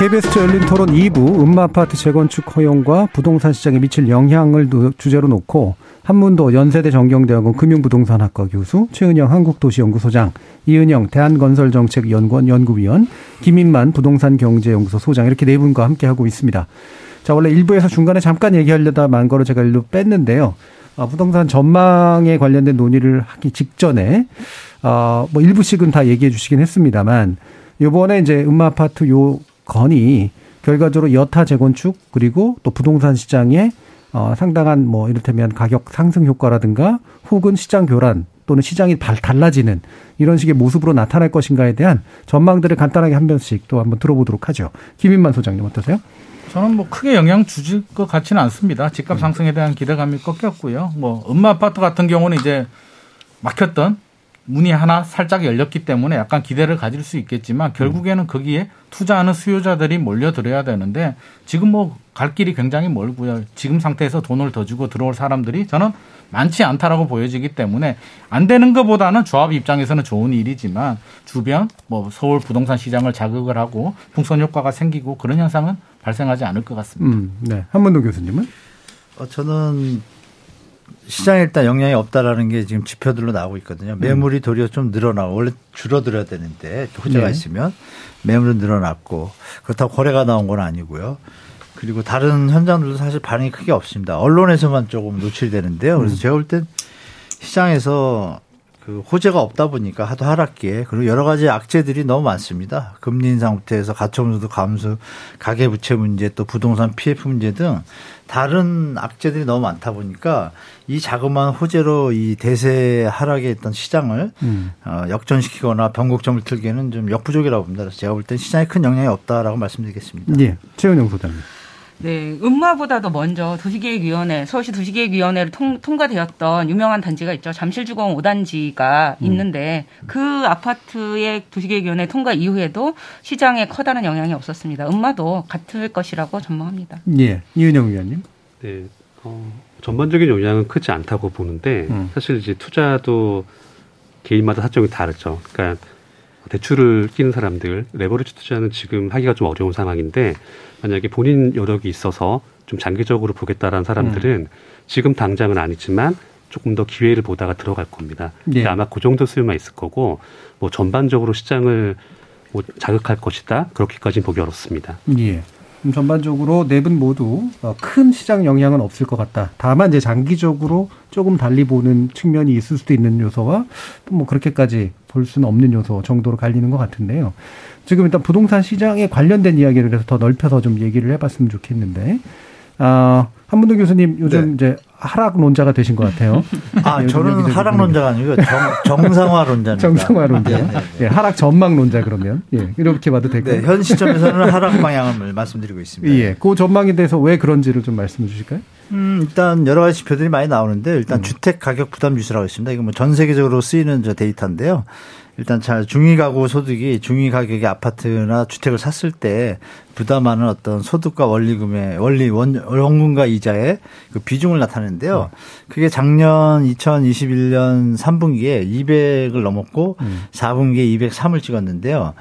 KBS 열린 토론 2부 음마 아파트 재건축 허용과 부동산 시장에 미칠 영향을 주제로 놓고 한문도 연세대 정경대학원 금융부동산학과 교수 최은영 한국도시연구소장 이은영 대한건설정책연구원 연구위원 김인만 부동산경제연구소 소장 이렇게 네 분과 함께 하고 있습니다. 자 원래 1부에서 중간에 잠깐 얘기하려다 만 거로 제가 일로 뺐는데요. 어, 부동산 전망에 관련된 논의를 하기 직전에 어, 뭐 일부씩은 다 얘기해 주시긴 했습니다만 요번에 이제 음마 아파트 요 건이 결과적으로 여타 재건축 그리고 또 부동산 시장에 어, 상당한 뭐 이를테면 가격 상승 효과라든가 혹은 시장 교란 또는 시장이 달라지는 이런 식의 모습으로 나타날 것인가에 대한 전망들을 간단하게 한 번씩 또 한번 들어보도록 하죠. 김인만 소장님 어떠세요? 저는 뭐 크게 영향 주질 것 같지는 않습니다. 집값 음. 상승에 대한 기대감이 꺾였고요. 뭐 음마 아파트 같은 경우는 이제 막혔던 문이 하나 살짝 열렸기 때문에 약간 기대를 가질 수 있겠지만 결국에는 거기에 투자하는 수요자들이 몰려들어야 되는데 지금 뭐 갈 길이 굉장히 멀고요. 지금 상태에서 돈을 더 주고 들어올 사람들이 저는 많지 않다라고 보여지기 때문에 안 되는 것보다는 조합 입장에서는 좋은 일이지만 주변 뭐 서울 부동산 시장을 자극을 하고 풍선 효과가 생기고 그런 현상은 발생하지 않을 것 같습니다. 음, 네. 한문도 교수님은? 어, 저는 시장에 일단 영향이 없다라는 게 지금 지표들로 나오고 있거든요. 매물이 도리어 좀 늘어나고 원래 줄어들어야 되는데 호재가 네. 있으면 매물은 늘어났고 그렇다고 거래가 나온 건 아니고요. 그리고 다른 현장들도 사실 반응이 크게 없습니다. 언론에서만 조금 노출이 되는데요. 그래서 음. 제가 볼 땐 시장에서 그 호재가 없다 보니까 하도 하락기에 그리고 여러 가지 악재들이 너무 많습니다. 금리 인상 부터해서 가처분도 감소, 가계 부채 문제, 또 부동산 PF 문제 등 다른 악재들이 너무 많다 보니까 이 자그마한 호재로 이 대세 하락에 있던 시장을 음. 어, 역전시키거나 변곡점을 틀기에는 좀 역부족이라고 봅니다. 그래서 제가 볼 땐 시장에 큰 영향이 없다라고 말씀드리겠습니다. 예. 최은영 소장님. 네, 음마보다도 먼저 도시계획위원회, 서울시 도시계획위원회를 통, 통과되었던 유명한 단지가 있죠. 잠실주공 5단지가 음. 있는데 그 아파트의 도시계획위원회 통과 이후에도 시장에 커다란 영향이 없었습니다. 음마도 같을 것이라고 전망합니다. 예, 이은영 위원님. 네, 어, 전반적인 영향은 크지 않다고 보는데 음. 사실 이제 투자도 개인마다 사정이 다르죠. 그러니까 대출을 끼는 사람들 레버리지 투자는 지금 하기가 좀 어려운 상황인데 만약에 본인 여력이 있어서 좀 장기적으로 보겠다라는 사람들은 음. 지금 당장은 아니지만 조금 더 기회를 보다가 들어갈 겁니다. 예. 아마 그 정도 수요만 있을 거고 뭐 전반적으로 시장을 뭐 자극할 것이다 그렇게까지는 보기 어렵습니다. 예. 전반적으로 네 분 모두 어, 큰 시장 영향은 없을 것 같다. 다만 이제 장기적으로 조금 달리 보는 측면이 있을 수도 있는 요소와 뭐 그렇게까지 볼 수는 없는 요소 정도로 갈리는 것 같은데요. 지금 일단 부동산 시장에 관련된 이야기를 해서 더 넓혀서 좀 얘기를 해봤으면 좋겠는데, 아, 한문도 교수님 요즘 네. 이제 하락론자가 되신 것 같아요. 아, 네, 저는 하락론자가 아니고요. 정, 상화론자입니다 정상화론자. 네, 네, 네. 예, 하락 전망론자 그러면. 예, 이렇게 봐도 될까요? 네, 현 시점에서는 하락 방향을 말씀드리고 있습니다. 예, 그 전망에 대해서 왜 그런지를 좀 말씀해 주실까요? 음, 일단 여러 가지 지표들이 많이 나오는데 일단 음. 주택 가격 부담 지수라고 있습니다. 이거 뭐 전 세계적으로 쓰이는 저 데이터인데요. 일단 잘 중위 가구 소득이 중위 가격의 아파트나 주택을 샀을 때 부담하는 어떤 소득과 원리금의 원리 원 원금과 이자의 그 비중을 나타내는데요. 그게 작년 2021년 3분기에 200을 넘었고 음. 4분기에 203을 찍었는데요.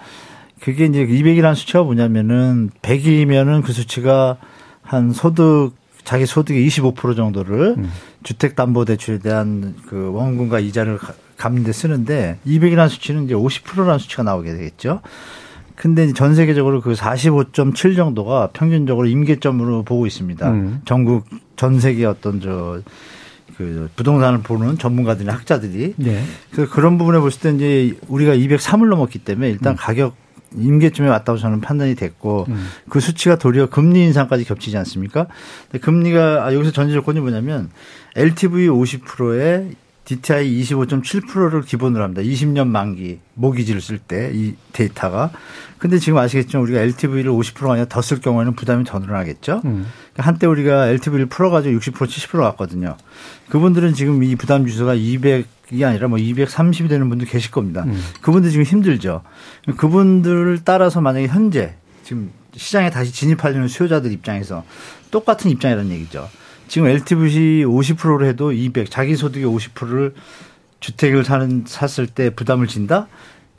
그게 이제 200이라는 수치가 뭐냐면은 100이면은 그 수치가 한 소득 자기 소득의 25% 정도를 음. 주택담보대출에 대한 그 원금과 이자를 갚는데 쓰는데 200이라는 수치는 이제 50%라는 수치가 나오게 되겠죠. 근데 전 세계적으로 그 45.7 정도가 평균적으로 임계점으로 보고 있습니다. 음. 전국 전 세계 어떤 저 그 부동산을 보는 전문가들이나 학자들이 네. 그래서 그런 부분에 봤을 때 이제 우리가 203을 넘었기 때문에 일단 음. 가격 임계점에 왔다고 저는 판단이 됐고 음. 그 수치가 도리어 금리 인상까지 겹치지 않습니까? 근데 금리가 아, 여기서 전제 조건이 뭐냐면 LTV 50%에 DTI 25.7%를 기본으로 합니다. 20년 만기 모기지를 쓸 때 이 데이터가. 근데 지금 아시겠지만 우리가 LTV를 50%가 아니라 더 쓸 경우에는 부담이 더 늘어나겠죠. 음. 한때 우리가 LTV를 풀어가지고 60% 70% 갔거든요. 그분들은 지금 이 부담 지수가 200이 아니라 뭐 230이 되는 분들 계실 겁니다. 음. 그분들 지금 힘들죠. 그분들을 따라서 만약에 현재 지금 시장에 다시 진입하려는 수요자들 입장에서 똑같은 입장이라는 얘기죠. 지금 LTV 50%로 해도 200, 자기 소득의 50%를 주택을 사는 샀을 때 부담을 진다?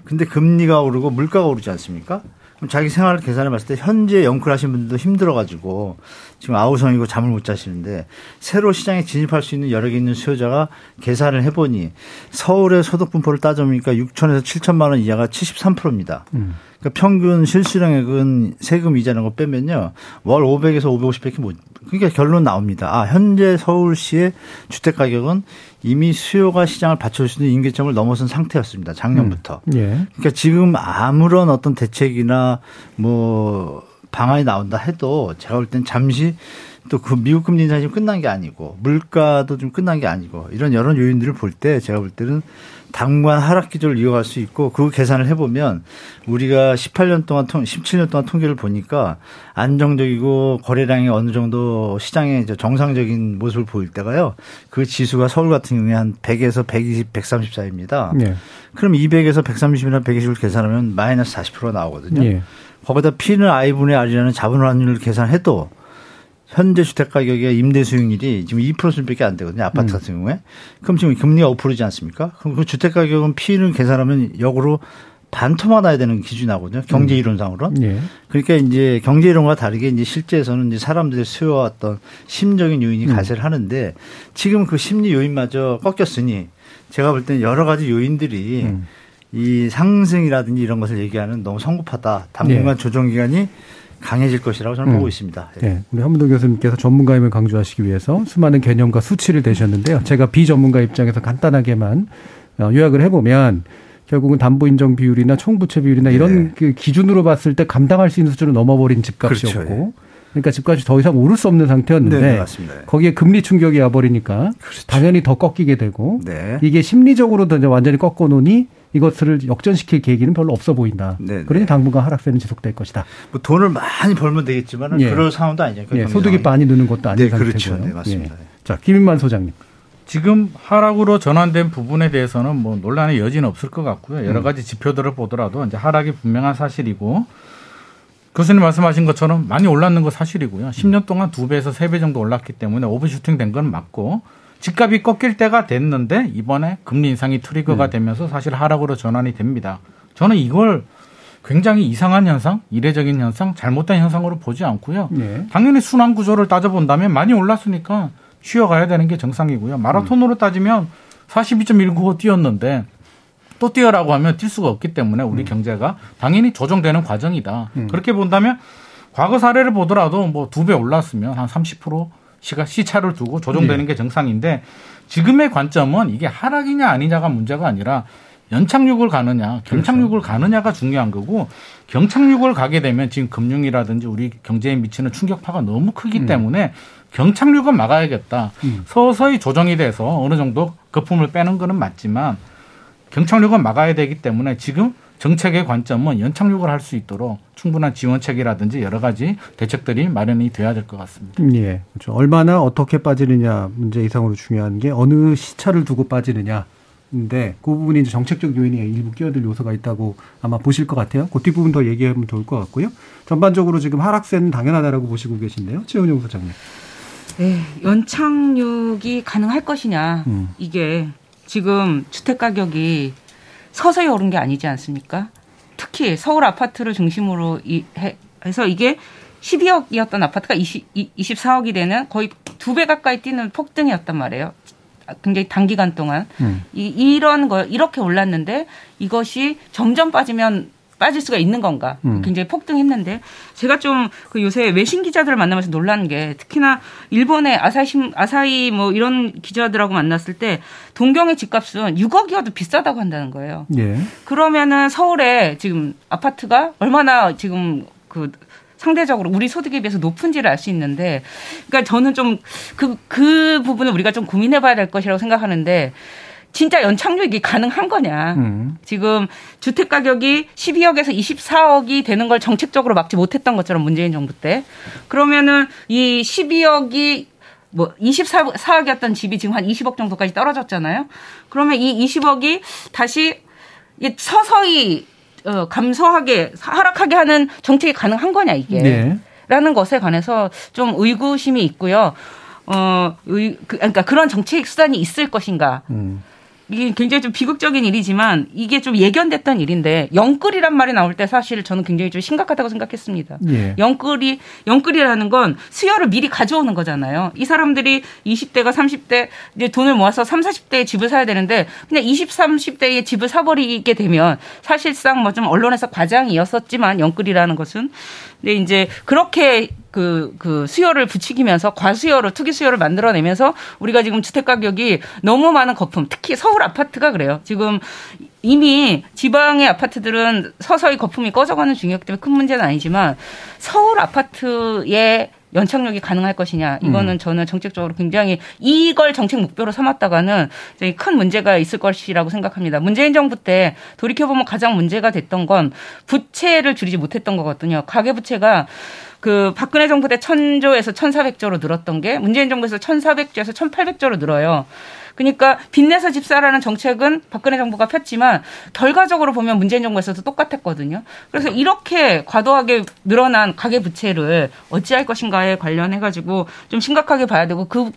근데 금리가 오르고 물가가 오르지 않습니까? 자기 생활을 계산해 봤을 때 현재 영끌 하신 분들도 힘들어 가지고 지금 아우성이고 잠을 못 자시는데 새로 시장에 진입할 수 있는 개 있는 수요자가 계산을 해 보니 서울의 소득 분포를 따져보니까 6천에서 7천만 원 이하가 73%입니다. 음. 그러니까 평균 실수령액은 세금 이자는 거 빼면요. 월 500에서 550밖에 못. 그러니까 결론 나옵니다. 아, 현재 서울시의 주택 가격은 이미 수요가 시장을 받쳐줄 수 있는 임계점을 넘어선 상태였습니다. 작년부터. 음. 예. 그러니까 지금 아무런 어떤 대책이나 뭐 방안이 나온다 해도 제가 볼 땐 잠시 또 그 미국 금리 인상이 끝난 게 아니고 물가도 좀 끝난 게 아니고 이런 여러 요인들을 볼 때 제가 볼 때는 당분간 하락 기조를 이어갈 수 있고 그 계산을 해보면 우리가 18년 동안 통 17년 동안 통계를 보니까 안정적이고 거래량이 어느 정도 시장에 정상적인 모습을 보일 때가요. 그 지수가 서울 같은 경우에 한 100에서 120, 130 사이입니다. 네. 그럼 200에서 130이나 120을 계산하면 마이너스 40% 나오거든요. 네. 거기다 P는 I분의 R이라는 자본 환율을 계산해도 현재 주택 가격의 임대 수익률이 지금 2%밖에 안 되거든요. 아파트 음. 같은 경우에. 그럼 지금 금리가 5%지 않습니까? 그럼 그 주택 가격은 P를 계산하면 역으로 반토막 나야 되는 기준이 나거든요. 경제 음. 이론상으로. 음. 예. 그러니까 이제 경제 이론과 다르게 이제 실제에서는 이제 사람들의 수요왔던 심적인 요인이 음. 가세를 하는데 지금 그 심리 요인마저 꺾였으니 제가 볼 때는 여러 가지 요인들이 음. 이 상승이라든지 이런 것을 얘기하는 너무 성급하다. 당분간 예. 조정 기간이 강해질 것이라고 저는 음. 보고 있습니다. 예. 네. 우리 한문도 교수님께서 전문가임을 강조하시기 위해서 수많은 개념과 수치를 대셨는데요. 제가 비전문가 입장에서 간단하게만 어, 요약을 해보면 결국은 담보 인정 비율이나 총부채 비율이나 이런 네. 그 기준으로 봤을 때 감당할 수 있는 수준을 넘어버린 집값이었고 그렇죠. 예. 그러니까 집값이 더 이상 오를 수 없는 상태였는데 네, 네 거기에 금리 충격이 와버리니까 그렇죠. 당연히 더 꺾이게 되고 네. 이게 심리적으로 도 이제 완전히 꺾어 놓으니 이것을 역전시킬 계기는 별로 없어 보인다. 네, 그러니 네. 당분간 하락세는 지속될 것이다. 뭐 돈을 많이 벌면 되겠지만 예. 그럴 상황도 아니죠. 예. 소득이 많이 느는 것도 아닌 네, 상태고요. 그렇죠. 네, 맞습니다. 예. 자, 김인만 소장님. 지금 하락으로 전환된 부분에 대해서는 뭐 논란의 여지는 없을 것 같고요. 여러 음. 가지 지표들을 보더라도 이제 하락이 분명한 사실이고 교수님 말씀하신 것처럼 많이 올랐는 거 사실이고요. 10년 동안 두 배에서 세 배 정도 올랐기 때문에 오버슈팅 된 건 맞고 집값이 꺾일 때가 됐는데 이번에 금리 인상이 트리거가 네. 되면서 사실 하락으로 전환이 됩니다. 저는 이걸 굉장히 이상한 현상, 이례적인 현상, 잘못된 현상으로 보지 않고요. 네. 당연히 순환 구조를 따져본다면 많이 올랐으니까 쉬어가야 되는 게 정상이고요. 마라톤으로 따지면 42.195 뛰었는데 또 뛰어라고 하면 뛸 수가 없기 때문에 우리 음. 경제가 당연히 조정되는 과정이다. 음. 그렇게 본다면 과거 사례를 보더라도 뭐 두 배 올랐으면 한 30% 시가 시차를 두고 조정되는 네. 게 정상인데 지금의 관점은 이게 하락이냐 아니냐가 문제가 아니라 연착륙을 가느냐, 경착륙을 그렇죠. 가느냐가 중요한 거고 경착륙을 가게 되면 지금 금융이라든지 우리 경제에 미치는 충격파가 너무 크기 음. 때문에 경착륙은 막아야겠다. 음. 서서히 조정이 돼서 어느 정도 거품을 빼는 거는 맞지만 경착륙은 막아야 되기 때문에 지금 정책의 관점은 연착륙을 할 수 있도록 충분한 지원책이라든지 여러 가지 대책들이 마련이 돼야 될 것 같습니다. 예. 그렇죠. 얼마나 어떻게 빠지느냐 문제 이상으로 중요한 게 어느 시차를 두고 빠지느냐. 인데 그 부분이 이제 정책적 요인이 일부 끼어들 요소가 있다고 아마 보실 것 같아요. 그 뒷부분 더 얘기하면 좋을 것 같고요. 전반적으로 지금 하락세는 당연하다라고 보시고 계신데요. 최은영 소장님. 네, 연착륙이 가능할 것이냐. 음. 이게 지금 주택 가격이 서서히 오른 게 아니지 않습니까? 특히 서울 아파트를 중심으로 이, 해, 해서 이게 12억이었던 아파트가 20, 24억이 되는 거의 두 배 가까이 뛰는 폭등이었단 말이에요. 굉장히 단기간 동안 음. 이, 이런 거 이렇게 올랐는데 이것이 점점 빠지면 빠질 수가 있는 건가 음. 굉장히 폭등했는데 제가 좀 그 요새 외신 기자들을 만나면서 놀란 게 특히나 일본의 아사히 아사히 뭐 이런 기자들하고 만났을 때 동경의 집값은 6억이어도 비싸다고 한다는 거예요. 예. 그러면은 서울에 지금 아파트가 얼마나 지금 그 상대적으로 우리 소득에 비해서 높은지를 알 수 있는데, 그러니까 저는 좀 그, 그 부분을 우리가 좀 고민해 봐야 될 것이라고 생각하는데, 진짜 연착륙이 가능한 거냐. 음. 지금 주택 가격이 12억에서 24억이 되는 걸 정책적으로 막지 못했던 것처럼 문재인 정부 때. 그러면은 이 12억이 뭐 24억이었던 집이 지금 한 20억 정도까지 떨어졌잖아요. 그러면 이 20억이 다시 서서히 어, 감소하게 하락하게 하는 정책이 가능한 거냐 이게. 네. 라는 것에 관해서 좀 의구심이 있고요. 어, 의, 그, 그러니까 그런 정책 수단이 있을 것인가. 음. 이게 굉장히 좀 비극적인 일이지만 이게 좀 예견됐던 일인데 영끌이란 말이 나올 때 사실 저는 굉장히 좀 심각하다고 생각했습니다. 예. 영끌이 영끌이라는 건 수요를 미리 가져오는 거잖아요. 이 사람들이 20대가 30대 이제 돈을 모아서 3, 40대에 집을 사야 되는데 그냥 20, 30대에 집을 사버리게 되면 사실상 뭐 좀 언론에서 과장이었었지만 영끌이라는 것은 근데 이제 그렇게 그, 그 수요를 부추기면서 과수요로 투기 수요를 만들어내면서 우리가 지금 주택 가격이 너무 많은 거품, 특히 서울 아파트가 그래요. 지금 이미 지방의 아파트들은 서서히 거품이 꺼져가는 중이었기 때문에 큰 문제는 아니지만 서울 아파트의 연착륙이 가능할 것이냐 이거는 음. 저는 정책적으로 굉장히 이걸 정책 목표로 삼았다가는 굉장히 큰 문제가 있을 것이라고 생각합니다. 문재인 정부 때 돌이켜 보면 가장 문제가 됐던 건 부채를 줄이지 못했던 거거든요. 가계 부채가 그 박근혜 정부 때 1000조에서 1400조로 늘었던 게 문재인 정부에서 1400조에서 1800조로 늘어요. 그러니까 빚내서 집사라는 정책은 박근혜 정부가 폈지만 결과적으로 보면 문재인 정부에서도 똑같았거든요. 그래서 이렇게 과도하게 늘어난 가계 부채를 어찌할 것인가에 관련해 가지고 좀 심각하게 봐야 되고 그,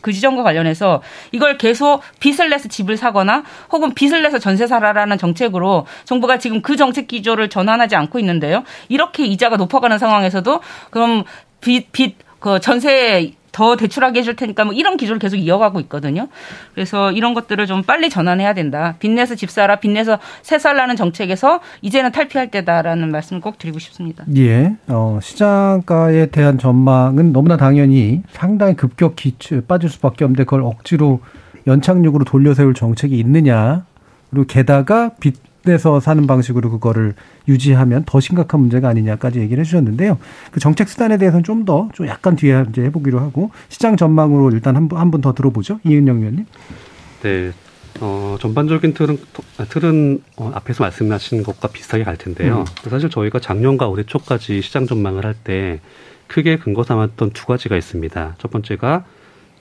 그 지점과 관련해서 이걸 계속 빚을 내서 집을 사거나 혹은 빚을 내서 전세 사라라는 정책으로 정부가 지금 그 정책 기조를 전환하지 않고 있는데요. 이렇게 이자가 높아가는 상황에서도 그럼 빚, 빚, 그 전세 더 대출하게 해줄 테니까 뭐 이런 기조를 계속 이어가고 있거든요. 그래서 이런 것들을 좀 빨리 전환해야 된다. 빚내서 집 사라, 빚내서 새 살라는 정책에서 이제는 탈피할 때다라는 말씀을 꼭 드리고 싶습니다. 예. 어, 시장가에 대한 전망은 너무나 당연히 상당히 급격히 빠질 수밖에 없는데 그걸 억지로 연착륙으로 돌려 세울 정책이 있느냐. 그리고 게다가 빚 내서 사는 방식으로 그거를 유지하면 더 심각한 문제가 아니냐까지 얘기를 해주셨는데요. 그 정책 수단에 대해서는 좀 더좀 약간 뒤에 이제 해보기로 하고 시장 전망으로 일단 한분 분더 들어보죠. 이은영 위원님. 네. 어, 전반적인 틀은, 틀은 어, 앞에서 말씀하신 것과 비슷하게 갈 텐데요. 음. 사실 저희가 작년과 올해 초까지 시장 전망을 할 때 크게 근거 삼았던 두 가지가 있습니다. 첫 번째가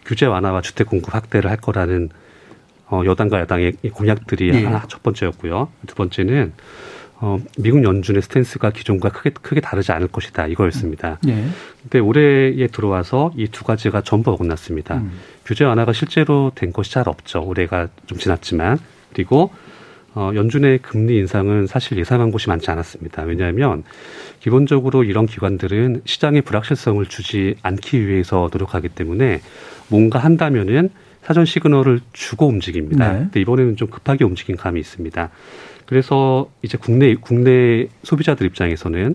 규제 완화와 주택 공급 확대를 할 거라는 어, 여당과 야당의 공약들이 예. 하나 첫 번째였고요. 두 번째는 어, 미국 연준의 스탠스가 기존과 크게 크게 다르지 않을 것이다 이거였습니다. 예. 근데 올해에 들어와서 이 두 가지가 전부 어긋났습니다. 음. 규제 완화가 실제로 된 것이 잘 없죠. 올해가 좀 지났지만 그리고 어, 연준의 금리 인상은 사실 예상한 곳이 많지 않았습니다. 왜냐하면 기본적으로 이런 기관들은 시장의 불확실성을 주지 않기 위해서 노력하기 때문에 뭔가 한다면은 사전 시그널을 주고 움직입니다. 네. 근데 이번에는 좀 급하게 움직인 감이 있습니다. 그래서 이제 국내 국내 소비자들 입장에서는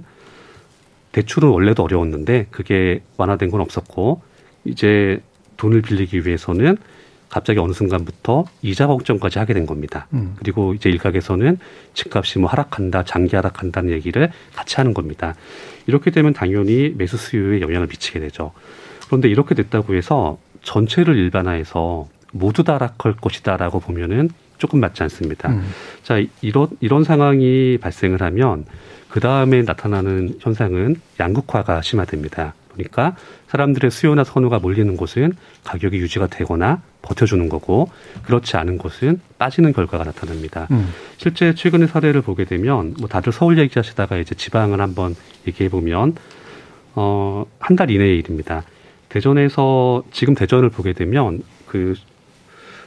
대출은 원래도 어려웠는데 그게 완화된 건 없었고 이제 돈을 빌리기 위해서는 갑자기 어느 순간부터 이자 걱정까지 하게 된 겁니다. 음. 그리고 이제 일각에서는 집값이 뭐 하락한다, 장기 하락한다는 얘기를 같이 하는 겁니다. 이렇게 되면 당연히 매수 수요에 영향을 미치게 되죠. 그런데 이렇게 됐다고 해서 전체를 일반화해서 모두 다락할 것이다라고 보면은 조금 맞지 않습니다. 음. 자, 이런 이런 상황이 발생을 하면 그 다음에 나타나는 현상은 양극화가 심화됩니다. 그러니까 사람들의 수요나 선호가 몰리는 곳은 가격이 유지가 되거나 버텨주는 거고 그렇지 않은 곳은 빠지는 결과가 나타납니다. 음. 실제 최근의 사례를 보게 되면 뭐 다들 서울 얘기하시다가 이제 지방을 한번 얘기해 보면 어 한 달 이내의 일입니다. 대전에서 지금 대전을 보게 되면 그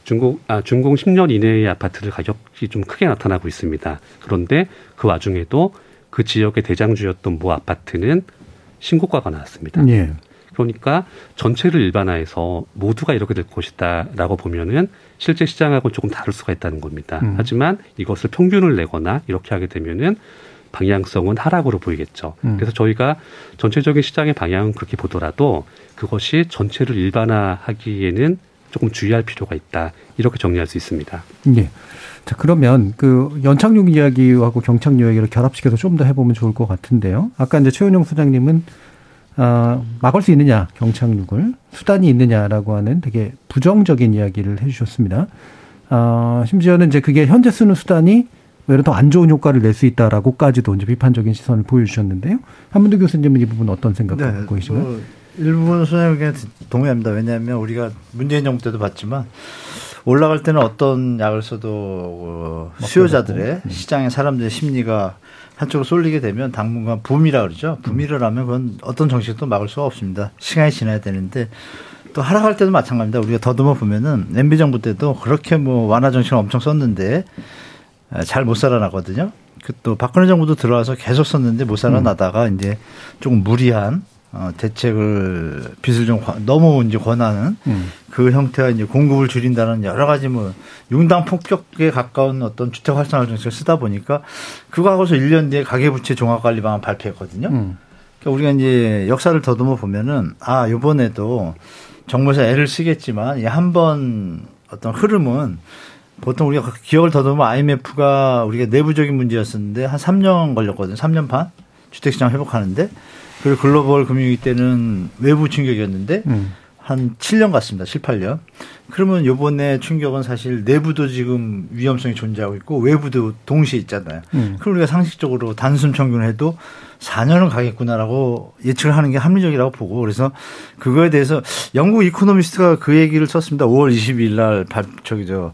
중공 아 준공 10년 이내의 아파트들 가격이 좀 크게 나타나고 있습니다. 그런데 그 와중에도 그 지역의 대장주였던 모 아파트는 신고가가 나왔습니다. 예. 그러니까 전체를 일반화해서 모두가 이렇게 될 것이다라고 보면은 실제 시장하고 조금 다를 수가 있다는 겁니다. 음. 하지만 이것을 평균을 내거나 이렇게 하게 되면은 방향성은 하락으로 보이겠죠. 음. 그래서 저희가 전체적인 시장의 방향은 그렇게 보더라도 그것이 전체를 일반화하기에는 조금 주의할 필요가 있다. 이렇게 정리할 수 있습니다. 예. 자, 그러면 그 연착륙 이야기하고 경착륙 이야기를 결합시켜서 좀 더 해보면 좋을 것 같은데요. 아까 이제 최은영 소장님은 어, 막을 수 있느냐, 경착륙을. 수단이 있느냐라고 하는 되게 부정적인 이야기를 해주셨습니다. 어, 심지어는 이제 그게 현재 쓰는 수단이 오히려 더 안 좋은 효과를 낼 수 있다라고까지도 이제 비판적인 시선을 보여주셨는데요. 한문도 교수님은 이 부분 어떤 생각 네, 갖고 계신가요? 뭐 일부분 의견에 동의합니다. 왜냐하면 우리가 문재인 정부 때도 봤지만 올라갈 때는 어떤 약을 써도 어, 수요자들의 시장의 사람들의 심리가 한쪽으로 쏠리게 되면 당분간 붐이라 그러죠. 붐이를 하면 그건 어떤 정책도 막을 수가 없습니다. 시간이 지나야 되는데 또 하락할 때도 마찬가지입니다. 우리가 더듬어 보면은 MB 정부 때도 그렇게 뭐 완화 정책을 엄청 썼는데 잘 못 살아나거든요. 그또 박근혜 정부도 들어와서 계속 썼는데 못 살아나다가 이제 조금 무리한 어, 대책을 빚을 좀 권- 너무 이제 권하는 음. 그 형태와 이제 공급을 줄인다는 여러 가지 뭐 융당 폭격에 가까운 어떤 주택 활성화 정책을 쓰다 보니까 그거 하고서 1년 뒤에 가계부채 종합관리 방안 발표했거든요. 음. 그러니까 우리가 이제 역사를 더듬어 보면은 아 이번에도 정부에서 애를 쓰겠지만 이한번 어떤 흐름은 보통 우리가 기억을 더듬으면 IMF가 우리가 내부적인 문제였었는데 한 3년 걸렸거든요. 3년 반 주택시장 회복하는데 그리고 글로벌 금융위기 때는 외부 충격이었는데 음. 한 7년 갔습니다. 7, 8년. 그러면 요번에 충격은 사실 내부도 지금 위험성이 존재하고 있고 외부도 동시에 있잖아요. 음. 그럼 우리가 상식적으로 단순 평균을 해도 4년은 가겠구나라고 예측을 하는 게 합리적이라고 보고 그래서 그거에 대해서 영국 이코노미스트가 그 얘기를 썼습니다. 5월 22일 날 발, 저기 저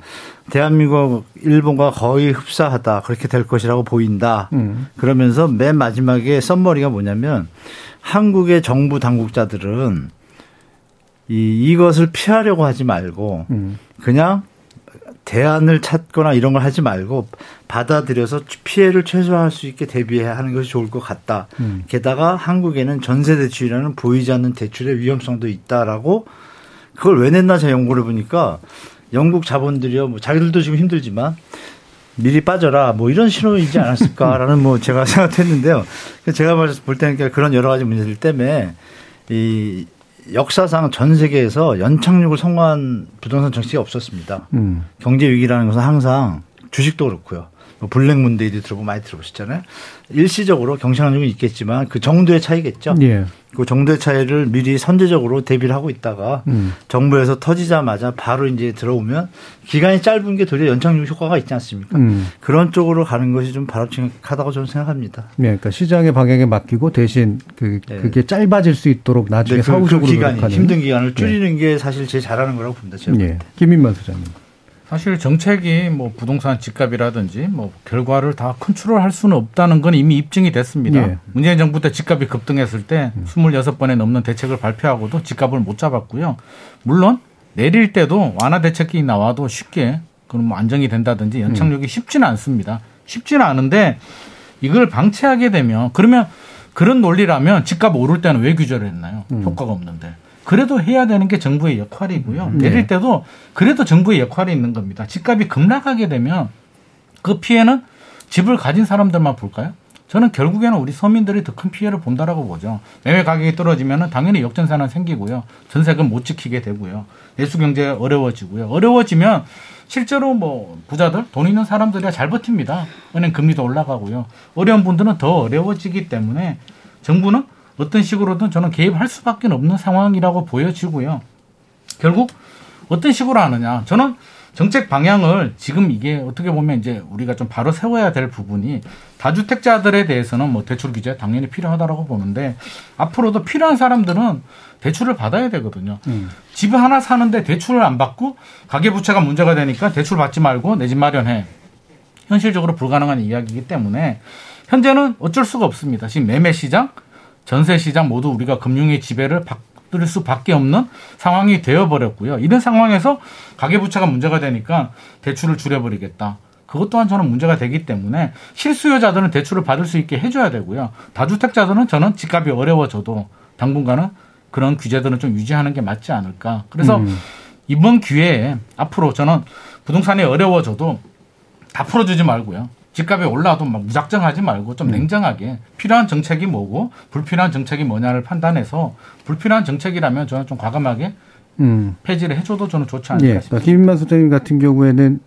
대한민국 일본과 거의 흡사하다. 그렇게 될 것이라고 보인다. 음. 그러면서 맨 마지막에 썸머리가 뭐냐면 한국의 정부 당국자들은 이 이것을 피하려고 하지 말고 음. 그냥 대안을 찾거나 이런 걸 하지 말고 받아들여서 피해를 최소화할 수 있게 대비하는 것이 좋을 것 같다. 음. 게다가 한국에는 전세 대출이라는 보이지 않는 대출의 위험성도 있다라고 그걸 왜 냈나 제가 연구를 해보니까 영국 자본들이요, 뭐 자기들도 지금 힘들지만 미리 빠져라 뭐 이런 신호이지 않았을까라는 뭐 제가 생각했는데요. 제가 볼 때는 그런 여러 가지 문제들 때문에 이 역사상 전 세계에서 연착륙을 성공한 부동산 정책이 없었습니다. 음. 경제 위기라는 것은 항상 주식도 그렇고요. 뭐 블랙 문데이도 들어보고 많이 들어보셨잖아요. 일시적으로 경상륙은 있겠지만 그 정도의 차이겠죠. 예. 그 정도의 차이를 미리 선제적으로 대비를 하고 있다가 음. 정부에서 터지자마자 바로 이제 들어오면 기간이 짧은 게 도리어 연착륙 효과가 있지 않습니까? 음. 그런 쪽으로 가는 것이 좀 바람직하다고 저는 생각합니다. 네, 그러니까 시장의 방향에 맡기고 대신 그 그게 짧아질 수 있도록 나중에 네, 그- 사후적으로 그 기간이. 힘든 기간을 줄이는 게 사실 제일 잘하는 거라고 봅니다. 제가. 때. 김민만 소장님. 사실 정책이 뭐 부동산 집값이라든지 뭐 결과를 다 컨트롤할 수는 없다는 건 이미 입증이 됐습니다. 예. 문재인 정부 때 집값이 급등했을 때 26번에 넘는 대책을 발표하고도 집값을 못 잡았고요. 물론 내릴 때도 완화 대책이 나와도 쉽게 그럼 뭐 안정이 된다든지 연착륙이 쉽지는 않습니다. 쉽지는 않은데 이걸 방치하게 되면 그러면 그런 논리라면 집값 오를 때는 왜 규제를 했나요? 효과가 없는데. 그래도 해야 되는 게 정부의 역할이고요. 네. 내릴 때도 그래도 정부의 역할이 있는 겁니다. 집값이 급락하게 되면 그 피해는 집을 가진 사람들만 볼까요? 저는 결국에는 우리 서민들이 더 큰 피해를 본다라고 보죠. 매매 가격이 떨어지면 당연히 역전세는 생기고요. 전세금 못 지키게 되고요. 내수 경제 어려워지고요. 어려워지면 실제로 뭐 부자들 돈 있는 사람들이야 잘 버팁니다. 은행 금리도 올라가고요. 어려운 분들은 더 어려워지기 때문에 정부는 어떤 식으로든 저는 개입할 수밖에 없는 상황이라고 보여지고요. 결국 어떤 식으로 하느냐. 저는 정책 방향을 지금 이게 어떻게 보면 이제 우리가 좀 바로 세워야 될 부분이 다주택자들에 대해서는 뭐 대출 규제 당연히 필요하다라고 보는데 앞으로도 필요한 사람들은 대출을 받아야 되거든요. 집 하나 사는데 대출을 안 받고 가계부채가 문제가 되니까 대출 받지 말고 내 집 마련해. 현실적으로 불가능한 이야기이기 때문에 현재는 어쩔 수가 없습니다. 지금 매매 시장, 전세 시장 모두 우리가 금융의 지배를 받을 수밖에 없는 상황이 되어버렸고요. 이런 상황에서 가계부채가 문제가 되니까 대출을 줄여버리겠다. 그것 또한 저는 문제가 되기 때문에 실수요자들은 대출을 받을 수 있게 해줘야 되고요. 다주택자들은 저는 집값이 어려워져도 당분간은 그런 규제들은 좀 유지하는 게 맞지 않을까. 그래서 음. 이번 기회에 앞으로 저는 부동산이 어려워져도 다 풀어주지 말고요. 집값이 올라도 막 무작정 하지 말고 좀 냉정하게 필요한 정책이 뭐고 불필요한 정책이 뭐냐를 판단해서 불필요한 정책이라면 저는 좀 과감하게 음. 폐지를 해줘도 저는 좋지 않을까 예. 싶습니다. 김인만 소장님 같은 경우에는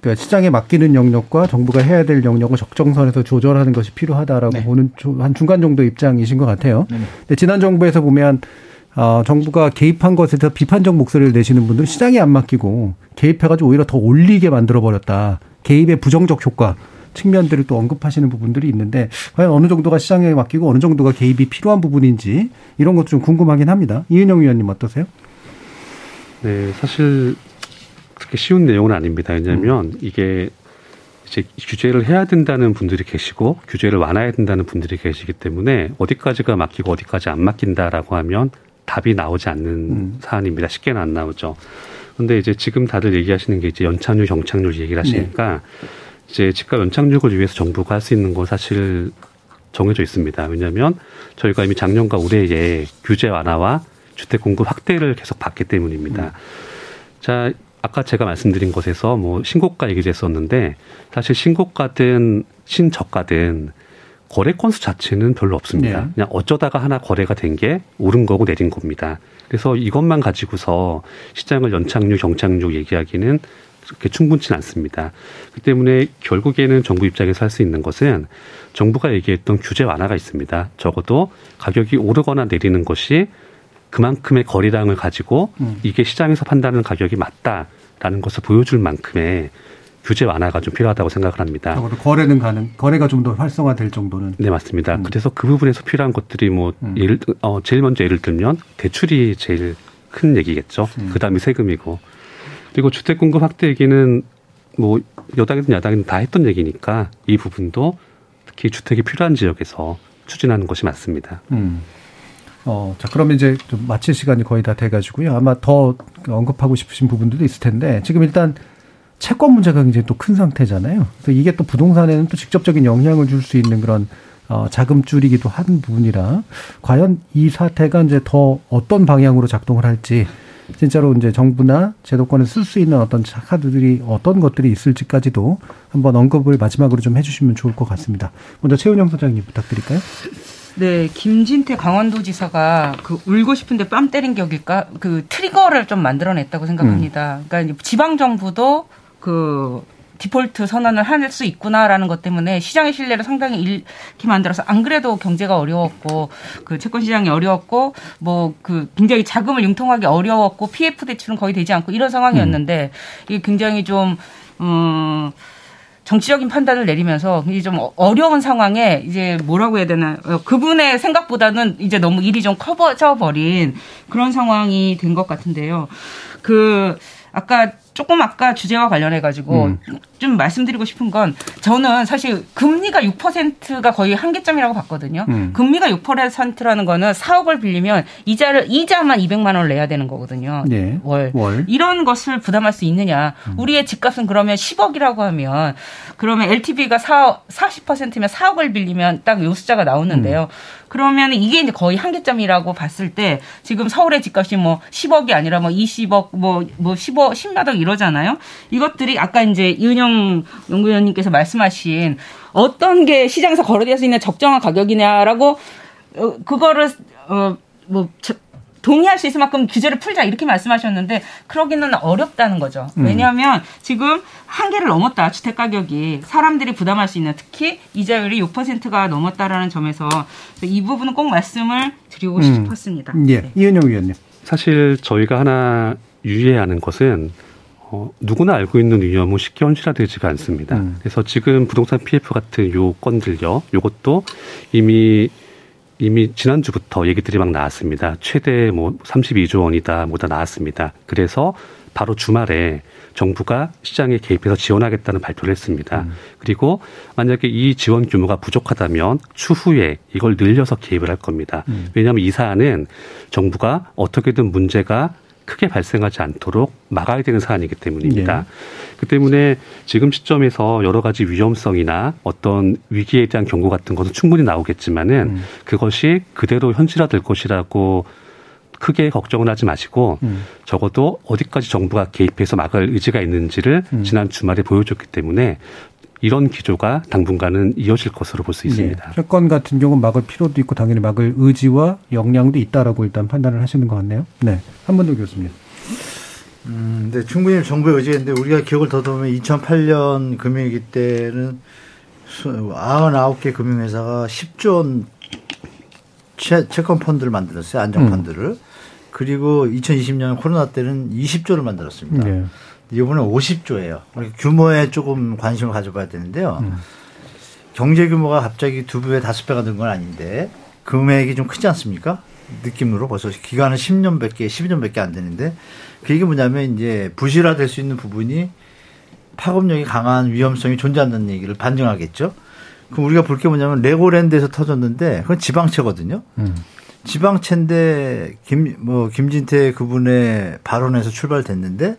그러니까 시장에 맡기는 영역과 정부가 해야 될 영역을 적정선에서 조절하는 것이 필요하다라고 네. 보는 조- 한 중간 정도 입장이신 것 같아요. 네네. 근데 지난 정부에서 보면 어, 정부가 개입한 것에 대해서 비판적 목소리를 내시는 분들은 시장에 안 맡기고 개입해가지고 오히려 더 올리게 만들어 버렸다. 개입의 부정적 효과 측면들을 또 언급하시는 부분들이 있는데 과연 어느 정도가 시장에 맡기고 어느 정도가 개입이 필요한 부분인지 이런 것도 좀 궁금하긴 합니다. 이은영 위원님 어떠세요? 네, 사실 그렇게 쉬운 내용은 아닙니다. 왜냐하면 음. 이게 이제 규제를 해야 된다는 분들이 계시고 규제를 완화해야 된다는 분들이 계시기 때문에 어디까지가 맡기고 어디까지 안 맡긴다라고 하면 답이 나오지 않는 음. 사안입니다. 쉽게는 안 나오죠. 근데 이제 지금 다들 얘기하시는 게 이제 연착륙, 경착륙 얘기를 하시니까 네. 이제 집값 연착륙을 위해서 정부가 할 수 있는 건 사실 정해져 있습니다. 왜냐하면 저희가 이미 작년과 올해에 규제 완화와 주택 공급 확대를 계속 받기 때문입니다. 음. 자, 아까 제가 말씀드린 것에서 뭐 신고가 얘기를 했었는데 사실 신고가든 신저가든 거래 건수 자체는 별로 없습니다. 네. 그냥 어쩌다가 하나 거래가 된 게 오른 거고 내린 겁니다. 그래서 이것만 가지고서 시장을 연착륙, 경착륙 얘기하기는 그렇게 충분치 않습니다. 그 때문에 결국에는 정부 입장에서 할 수 있는 것은 정부가 얘기했던 규제 완화가 있습니다. 적어도 가격이 오르거나 내리는 것이 그만큼의 거리량을 가지고 음. 이게 시장에서 판단하는 가격이 맞다라는 것을 보여줄 만큼의 규제 완화가 좀 필요하다고 생각을 합니다. 거래는 가능, 거래가 좀 더 활성화될 정도는. 네 맞습니다. 음. 그래서 그 부분에서 필요한 것들이 뭐 음. 예를 어 제일 먼저 예를 들면 대출이 제일 큰 얘기겠죠. 음. 그다음에 세금이고 그리고 주택 공급 확대 얘기는 뭐 여당이든 야당이든 다 했던 얘기니까 이 부분도 특히 주택이 필요한 지역에서 추진하는 것이 맞습니다. 음. 어, 자, 그러면 이제 좀 마칠 시간이 거의 다 돼가지고요. 아마 더 언급하고 싶으신 부분들도 있을 텐데, 지금 일단 채권 문제가 굉장히 또 큰 상태잖아요. 그래서 이게 또 부동산에는 또 직접적인 영향을 줄 수 있는 그런 어, 자금줄이기도 한 부분이라, 과연 이 사태가 이제 더 어떤 방향으로 작동을 할지, 진짜로 이제 정부나 제도권에 쓸 수 있는 어떤 카드들이 어떤 것들이 있을지까지도 한번 언급을 마지막으로 좀 해주시면 좋을 것 같습니다. 먼저 최은영 소장님 부탁드릴까요? 네, 김진태 강원도지사가 그 울고 싶은데 뺨 때린 격일까? 그 트리거를 좀 만들어냈다고 생각합니다. 음. 그러니까 지방 정부도 그 디폴트 선언을 할 수 있구나라는 것 때문에 시장의 신뢰를 상당히 잃게 만들어서 안 그래도 경제가 어려웠고 그 채권 시장이 어려웠고 뭐 그 굉장히 자금을 융통하기 어려웠고 PF 대출은 거의 되지 않고 이런 상황이었는데 음. 이게 굉장히 좀 음. 정치적인 판단을 내리면서 이제 좀 어려운 상황에 이제 뭐라고 해야 되나 어, 그분의 생각보다는 이제 너무 일이 좀 커져 버린 그런 상황이 된 것 같은데요. 그 아까 조금 아까 주제와 관련해 가지고 음. 좀 말씀드리고 싶은 건 저는 사실 금리가 6%가 거의 한계점이라고 봤거든요. 음. 금리가 6%라는 거는 4억을 빌리면 이자를 이자만 200만 원을 내야 되는 거거든요. 네. 월. 월. 이런 것을 부담할 수 있느냐? 음. 우리의 집값은 그러면 10억이라고 하면 그러면 LTV가 4 40%면 4억을 빌리면 딱 요 숫자가 나오는데요. 음. 그러면 이게 이제 거의 한계점이라고 봤을 때 지금 서울의 집값이 뭐 10억이 아니라 뭐 20억 뭐뭐 뭐 10억 10몇 억 이러잖아요. 이것들이 아까 이제 이은영 연구위원님께서 말씀하신 어떤 게 시장에서 거래될 수 있는 적정한 가격이냐라고 어, 그거를 어뭐 동의할 수 있을 만큼 규제를 풀자 이렇게 말씀하셨는데 그러기는 어렵다는 거죠. 음. 왜냐하면 지금 한계를 넘었다 주택 가격이 사람들이 부담할 수 있는 특히 이자율이 6%가 넘었다라는 점에서 이 부분은 꼭 말씀을 드리고 음. 싶었습니다. 예, 네. 이은영 위원님. 사실 저희가 하나 유의해야 하는 것은 어, 누구나 알고 있는 위험은 쉽게 현실화되지가 않습니다. 음. 그래서 지금 부동산 PF 같은 요 건들요, 요것도 이미 이미 지난주부터 얘기들이 막 나왔습니다. 최대 뭐 32조 원이다 뭐다 나왔습니다. 그래서 바로 주말에 정부가 시장에 개입해서 지원하겠다는 발표를 했습니다. 음. 그리고 만약에 이 지원 규모가 부족하다면 추후에 이걸 늘려서 개입을 할 겁니다. 음. 왜냐하면 이 사안은 정부가 어떻게든 문제가 크게 발생하지 않도록 막아야 되는 사안이기 때문입니다. 네. 그 때문에 지금 시점에서 여러 가지 위험성이나 어떤 위기에 대한 경고 같은 것은 충분히 나오겠지만은 음. 그것이 그대로 현실화될 것이라고 크게 걱정을 하지 마시고 음. 적어도 어디까지 정부가 개입해서 막을 의지가 있는지를 음. 지난 주말에 보여줬기 때문에 이런 기조가 당분간은 이어질 것으로 볼 수 있습니다. 네. 채권 같은 경우는 막을 필요도 있고 당연히 막을 의지와 역량도 있다라고 일단 판단을 하시는 것 같네요. 네. 한번더 교수님. 음, 근데 충분히 정부의 의지인데 우리가 기억을 더듬으면 2008년 금융위기 때는 99개 금융회사가 10조 원 채, 채권 펀드를 만들었어요. 안정 펀드를. 음. 그리고 2020년 코로나 때는 20조를 만들었습니다. 네. 이번에 50조예요. 규모에 조금 관심을 가져봐야 되는데요. 음. 경제 규모가 갑자기 두 배, 다섯 배가 된건 아닌데 금액이 좀 크지 않습니까? 느낌으로 벌써 기간은 10년 밖에, 12년 밖에 안 되는데 그게 뭐냐면 이제 부실화될 수 있는 부분이 파급력이 강한 위험성이 존재한다는 얘기를 반증하겠죠. 그럼 우리가 볼 게 뭐냐면 레고랜드에서 터졌는데 그건 지방채거든요. 음. 지방채인데 김 뭐 김진태 그분의 발언에서 출발됐는데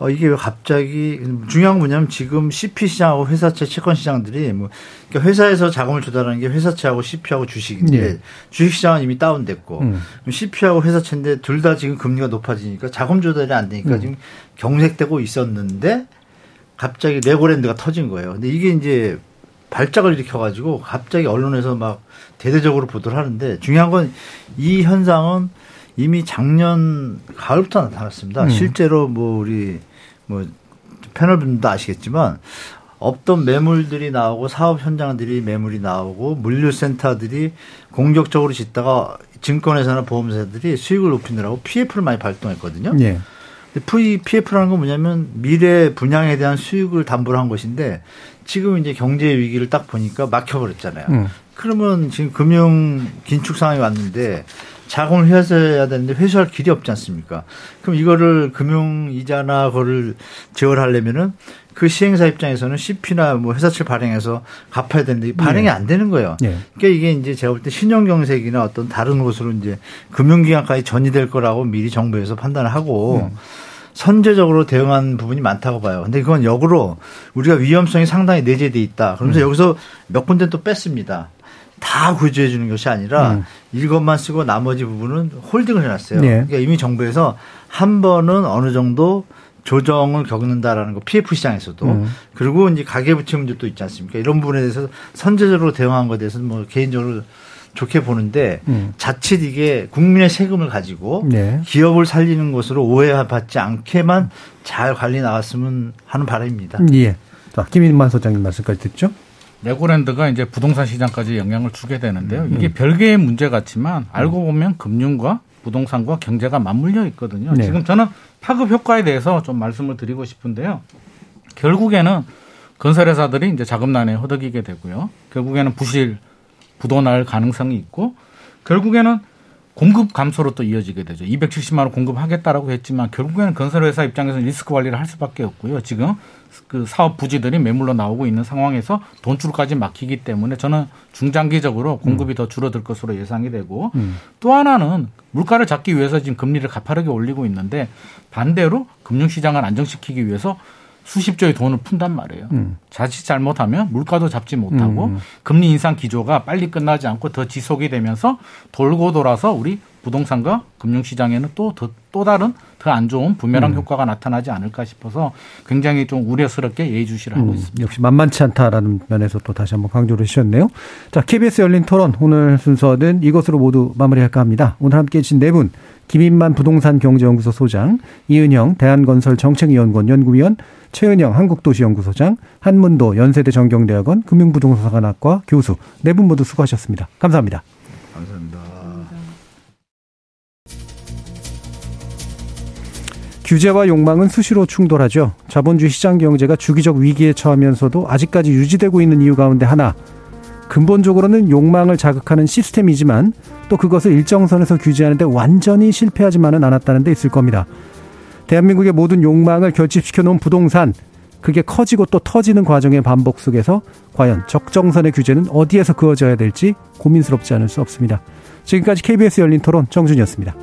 어, 이게 왜 갑자기 중요한 건 뭐냐면 지금 CP 시장하고 회사채 채권 시장들이 뭐 그러니까 회사에서 자금을 조달하는 게 회사채하고 CP하고 주식인데 네. 주식 시장은 이미 다운됐고 음. CP하고 회사채인데 둘 다 지금 금리가 높아지니까 자금 조달이 안 되니까 음. 지금 경색되고 있었는데 갑자기 레고랜드가 터진 거예요. 근데 이게 이제 발작을 일으켜가지고 갑자기 언론에서 막 대대적으로 보도를 하는데 중요한 건 이 현상은 이미 작년 가을부터 나타났습니다. 음. 실제로 뭐 우리 뭐 패널 분도 아시겠지만 없던 매물들이 나오고 사업 현장들이 매물이 나오고 물류센터들이 공격적으로 짓다가 증권회사나 보험사들이 수익을 높이느라고 PF를 많이 발동했거든요. 예. PF라는 건 뭐냐면 미래 분양에 대한 수익을 담보로 한 것인데 지금 이제 경제 위기를 딱 보니까 막혀버렸잖아요. 음. 그러면 지금 금융 긴축 상황이 왔는데 자금을 회수해야 되는데 회수할 길이 없지 않습니까? 그럼 이거를 금융 이자나 그거를 제어하려면은 그 시행사 입장에서는 CP나 뭐 회사채 발행해서 갚아야 되는데 발행이 네. 안 되는 거예요. 네. 그러니까 이게 이제 제가 볼 때 신용경색이나 어떤 다른 곳으로 이제 금융기관까지 전이될 거라고 미리 정부에서 판단을 하고 음. 선제적으로 대응한 부분이 많다고 봐요. 근데 그건 역으로 우리가 위험성이 상당히 내재돼 있다. 그러면서 음. 여기서 몇 군데 또 뺐습니다. 다 구조해 주는 것이 아니라 음. 이것만 쓰고 나머지 부분은 홀딩을 해놨어요. 네. 그러니까 이미 정부에서 한 번은 어느 정도 조정을 겪는다라는 거 PF 시장에서도 음. 그리고 이제 가계부채 문제도 있지 않습니까? 이런 부분에 대해서 선제적으로 대응한 것에 대해서는 뭐 개인적으로 좋게 보는데 음. 자칫 이게 국민의 세금을 가지고 네. 기업을 살리는 것으로 오해받지 않게만 잘 관리 나왔으면 하는 바람입니다. 예. 자, 김인만 소장님 말씀까지 듣죠. 레고랜드가 이제 부동산 시장까지 영향을 주게 되는데요. 이게 음. 별개의 문제 같지만 알고 보면 금융과 부동산과 경제가 맞물려 있거든요. 네. 지금 저는 파급 효과에 대해서 좀 말씀을 드리고 싶은데요. 결국에는 건설회사들이 이제 자금난에 허덕이게 되고요. 결국에는 부실 부도날 가능성이 있고 결국에는 공급 감소로 또 이어지게 되죠. 270만 원 공급하겠다라고 했지만 결국에는 건설회사 입장에서는 리스크 관리를 할 수밖에 없고요. 지금 그 사업 부지들이 매물로 나오고 있는 상황에서 돈줄까지 막히기 때문에 저는 중장기적으로 공급이 음. 더 줄어들 것으로 예상이 되고 음. 또 하나는 물가를 잡기 위해서 지금 금리를 가파르게 올리고 있는데 반대로 금융시장을 안정시키기 위해서 수십 조의 돈을 푼단 말이에요. 음. 자칫 잘못하면 물가도 잡지 못하고 음. 금리 인상 기조가 빨리 끝나지 않고 더 지속이 되면서 돌고 돌아서 우리 부동산과 금융시장에는 또, 더, 또 다른 더 안 좋은 부메랑 음. 효과가 나타나지 않을까 싶어서 굉장히 좀 우려스럽게 예의주시를 하고 음. 있습니다. 역시 만만치 않다라는 면에서 또 다시 한번 강조를 해주셨네요. 자, KBS 열린 토론 오늘 순서는 이것으로 모두 마무리할까 합니다. 오늘 함께 해주신 네 분, 김인만 부동산 경제연구소 소장, 이은영 대한건설 정책위원권 연구위원, 최은영 한국도시연구소장, 한문도 연세대 정경대학원 금융부동산학과 교수 네 분 모두 수고하셨습니다. 감사합니다. 감사합니다. 규제와 욕망은 수시로 충돌하죠. 자본주의 시장 경제가 주기적 위기에 처하면서도 아직까지 유지되고 있는 이유 가운데 하나. 근본적으로는 욕망을 자극하는 시스템이지만 또 그것을 일정 선에서 규제하는데 완전히 실패하지만은 않았다는 데 있을 겁니다. 대한민국의 모든 욕망을 결집시켜 놓은 부동산, 그게 커지고 또 터지는 과정의 반복 속에서 과연 적정선의 규제는 어디에서 그어져야 될지 고민스럽지 않을 수 없습니다. 지금까지 KBS 열린 토론 정준이었습니다.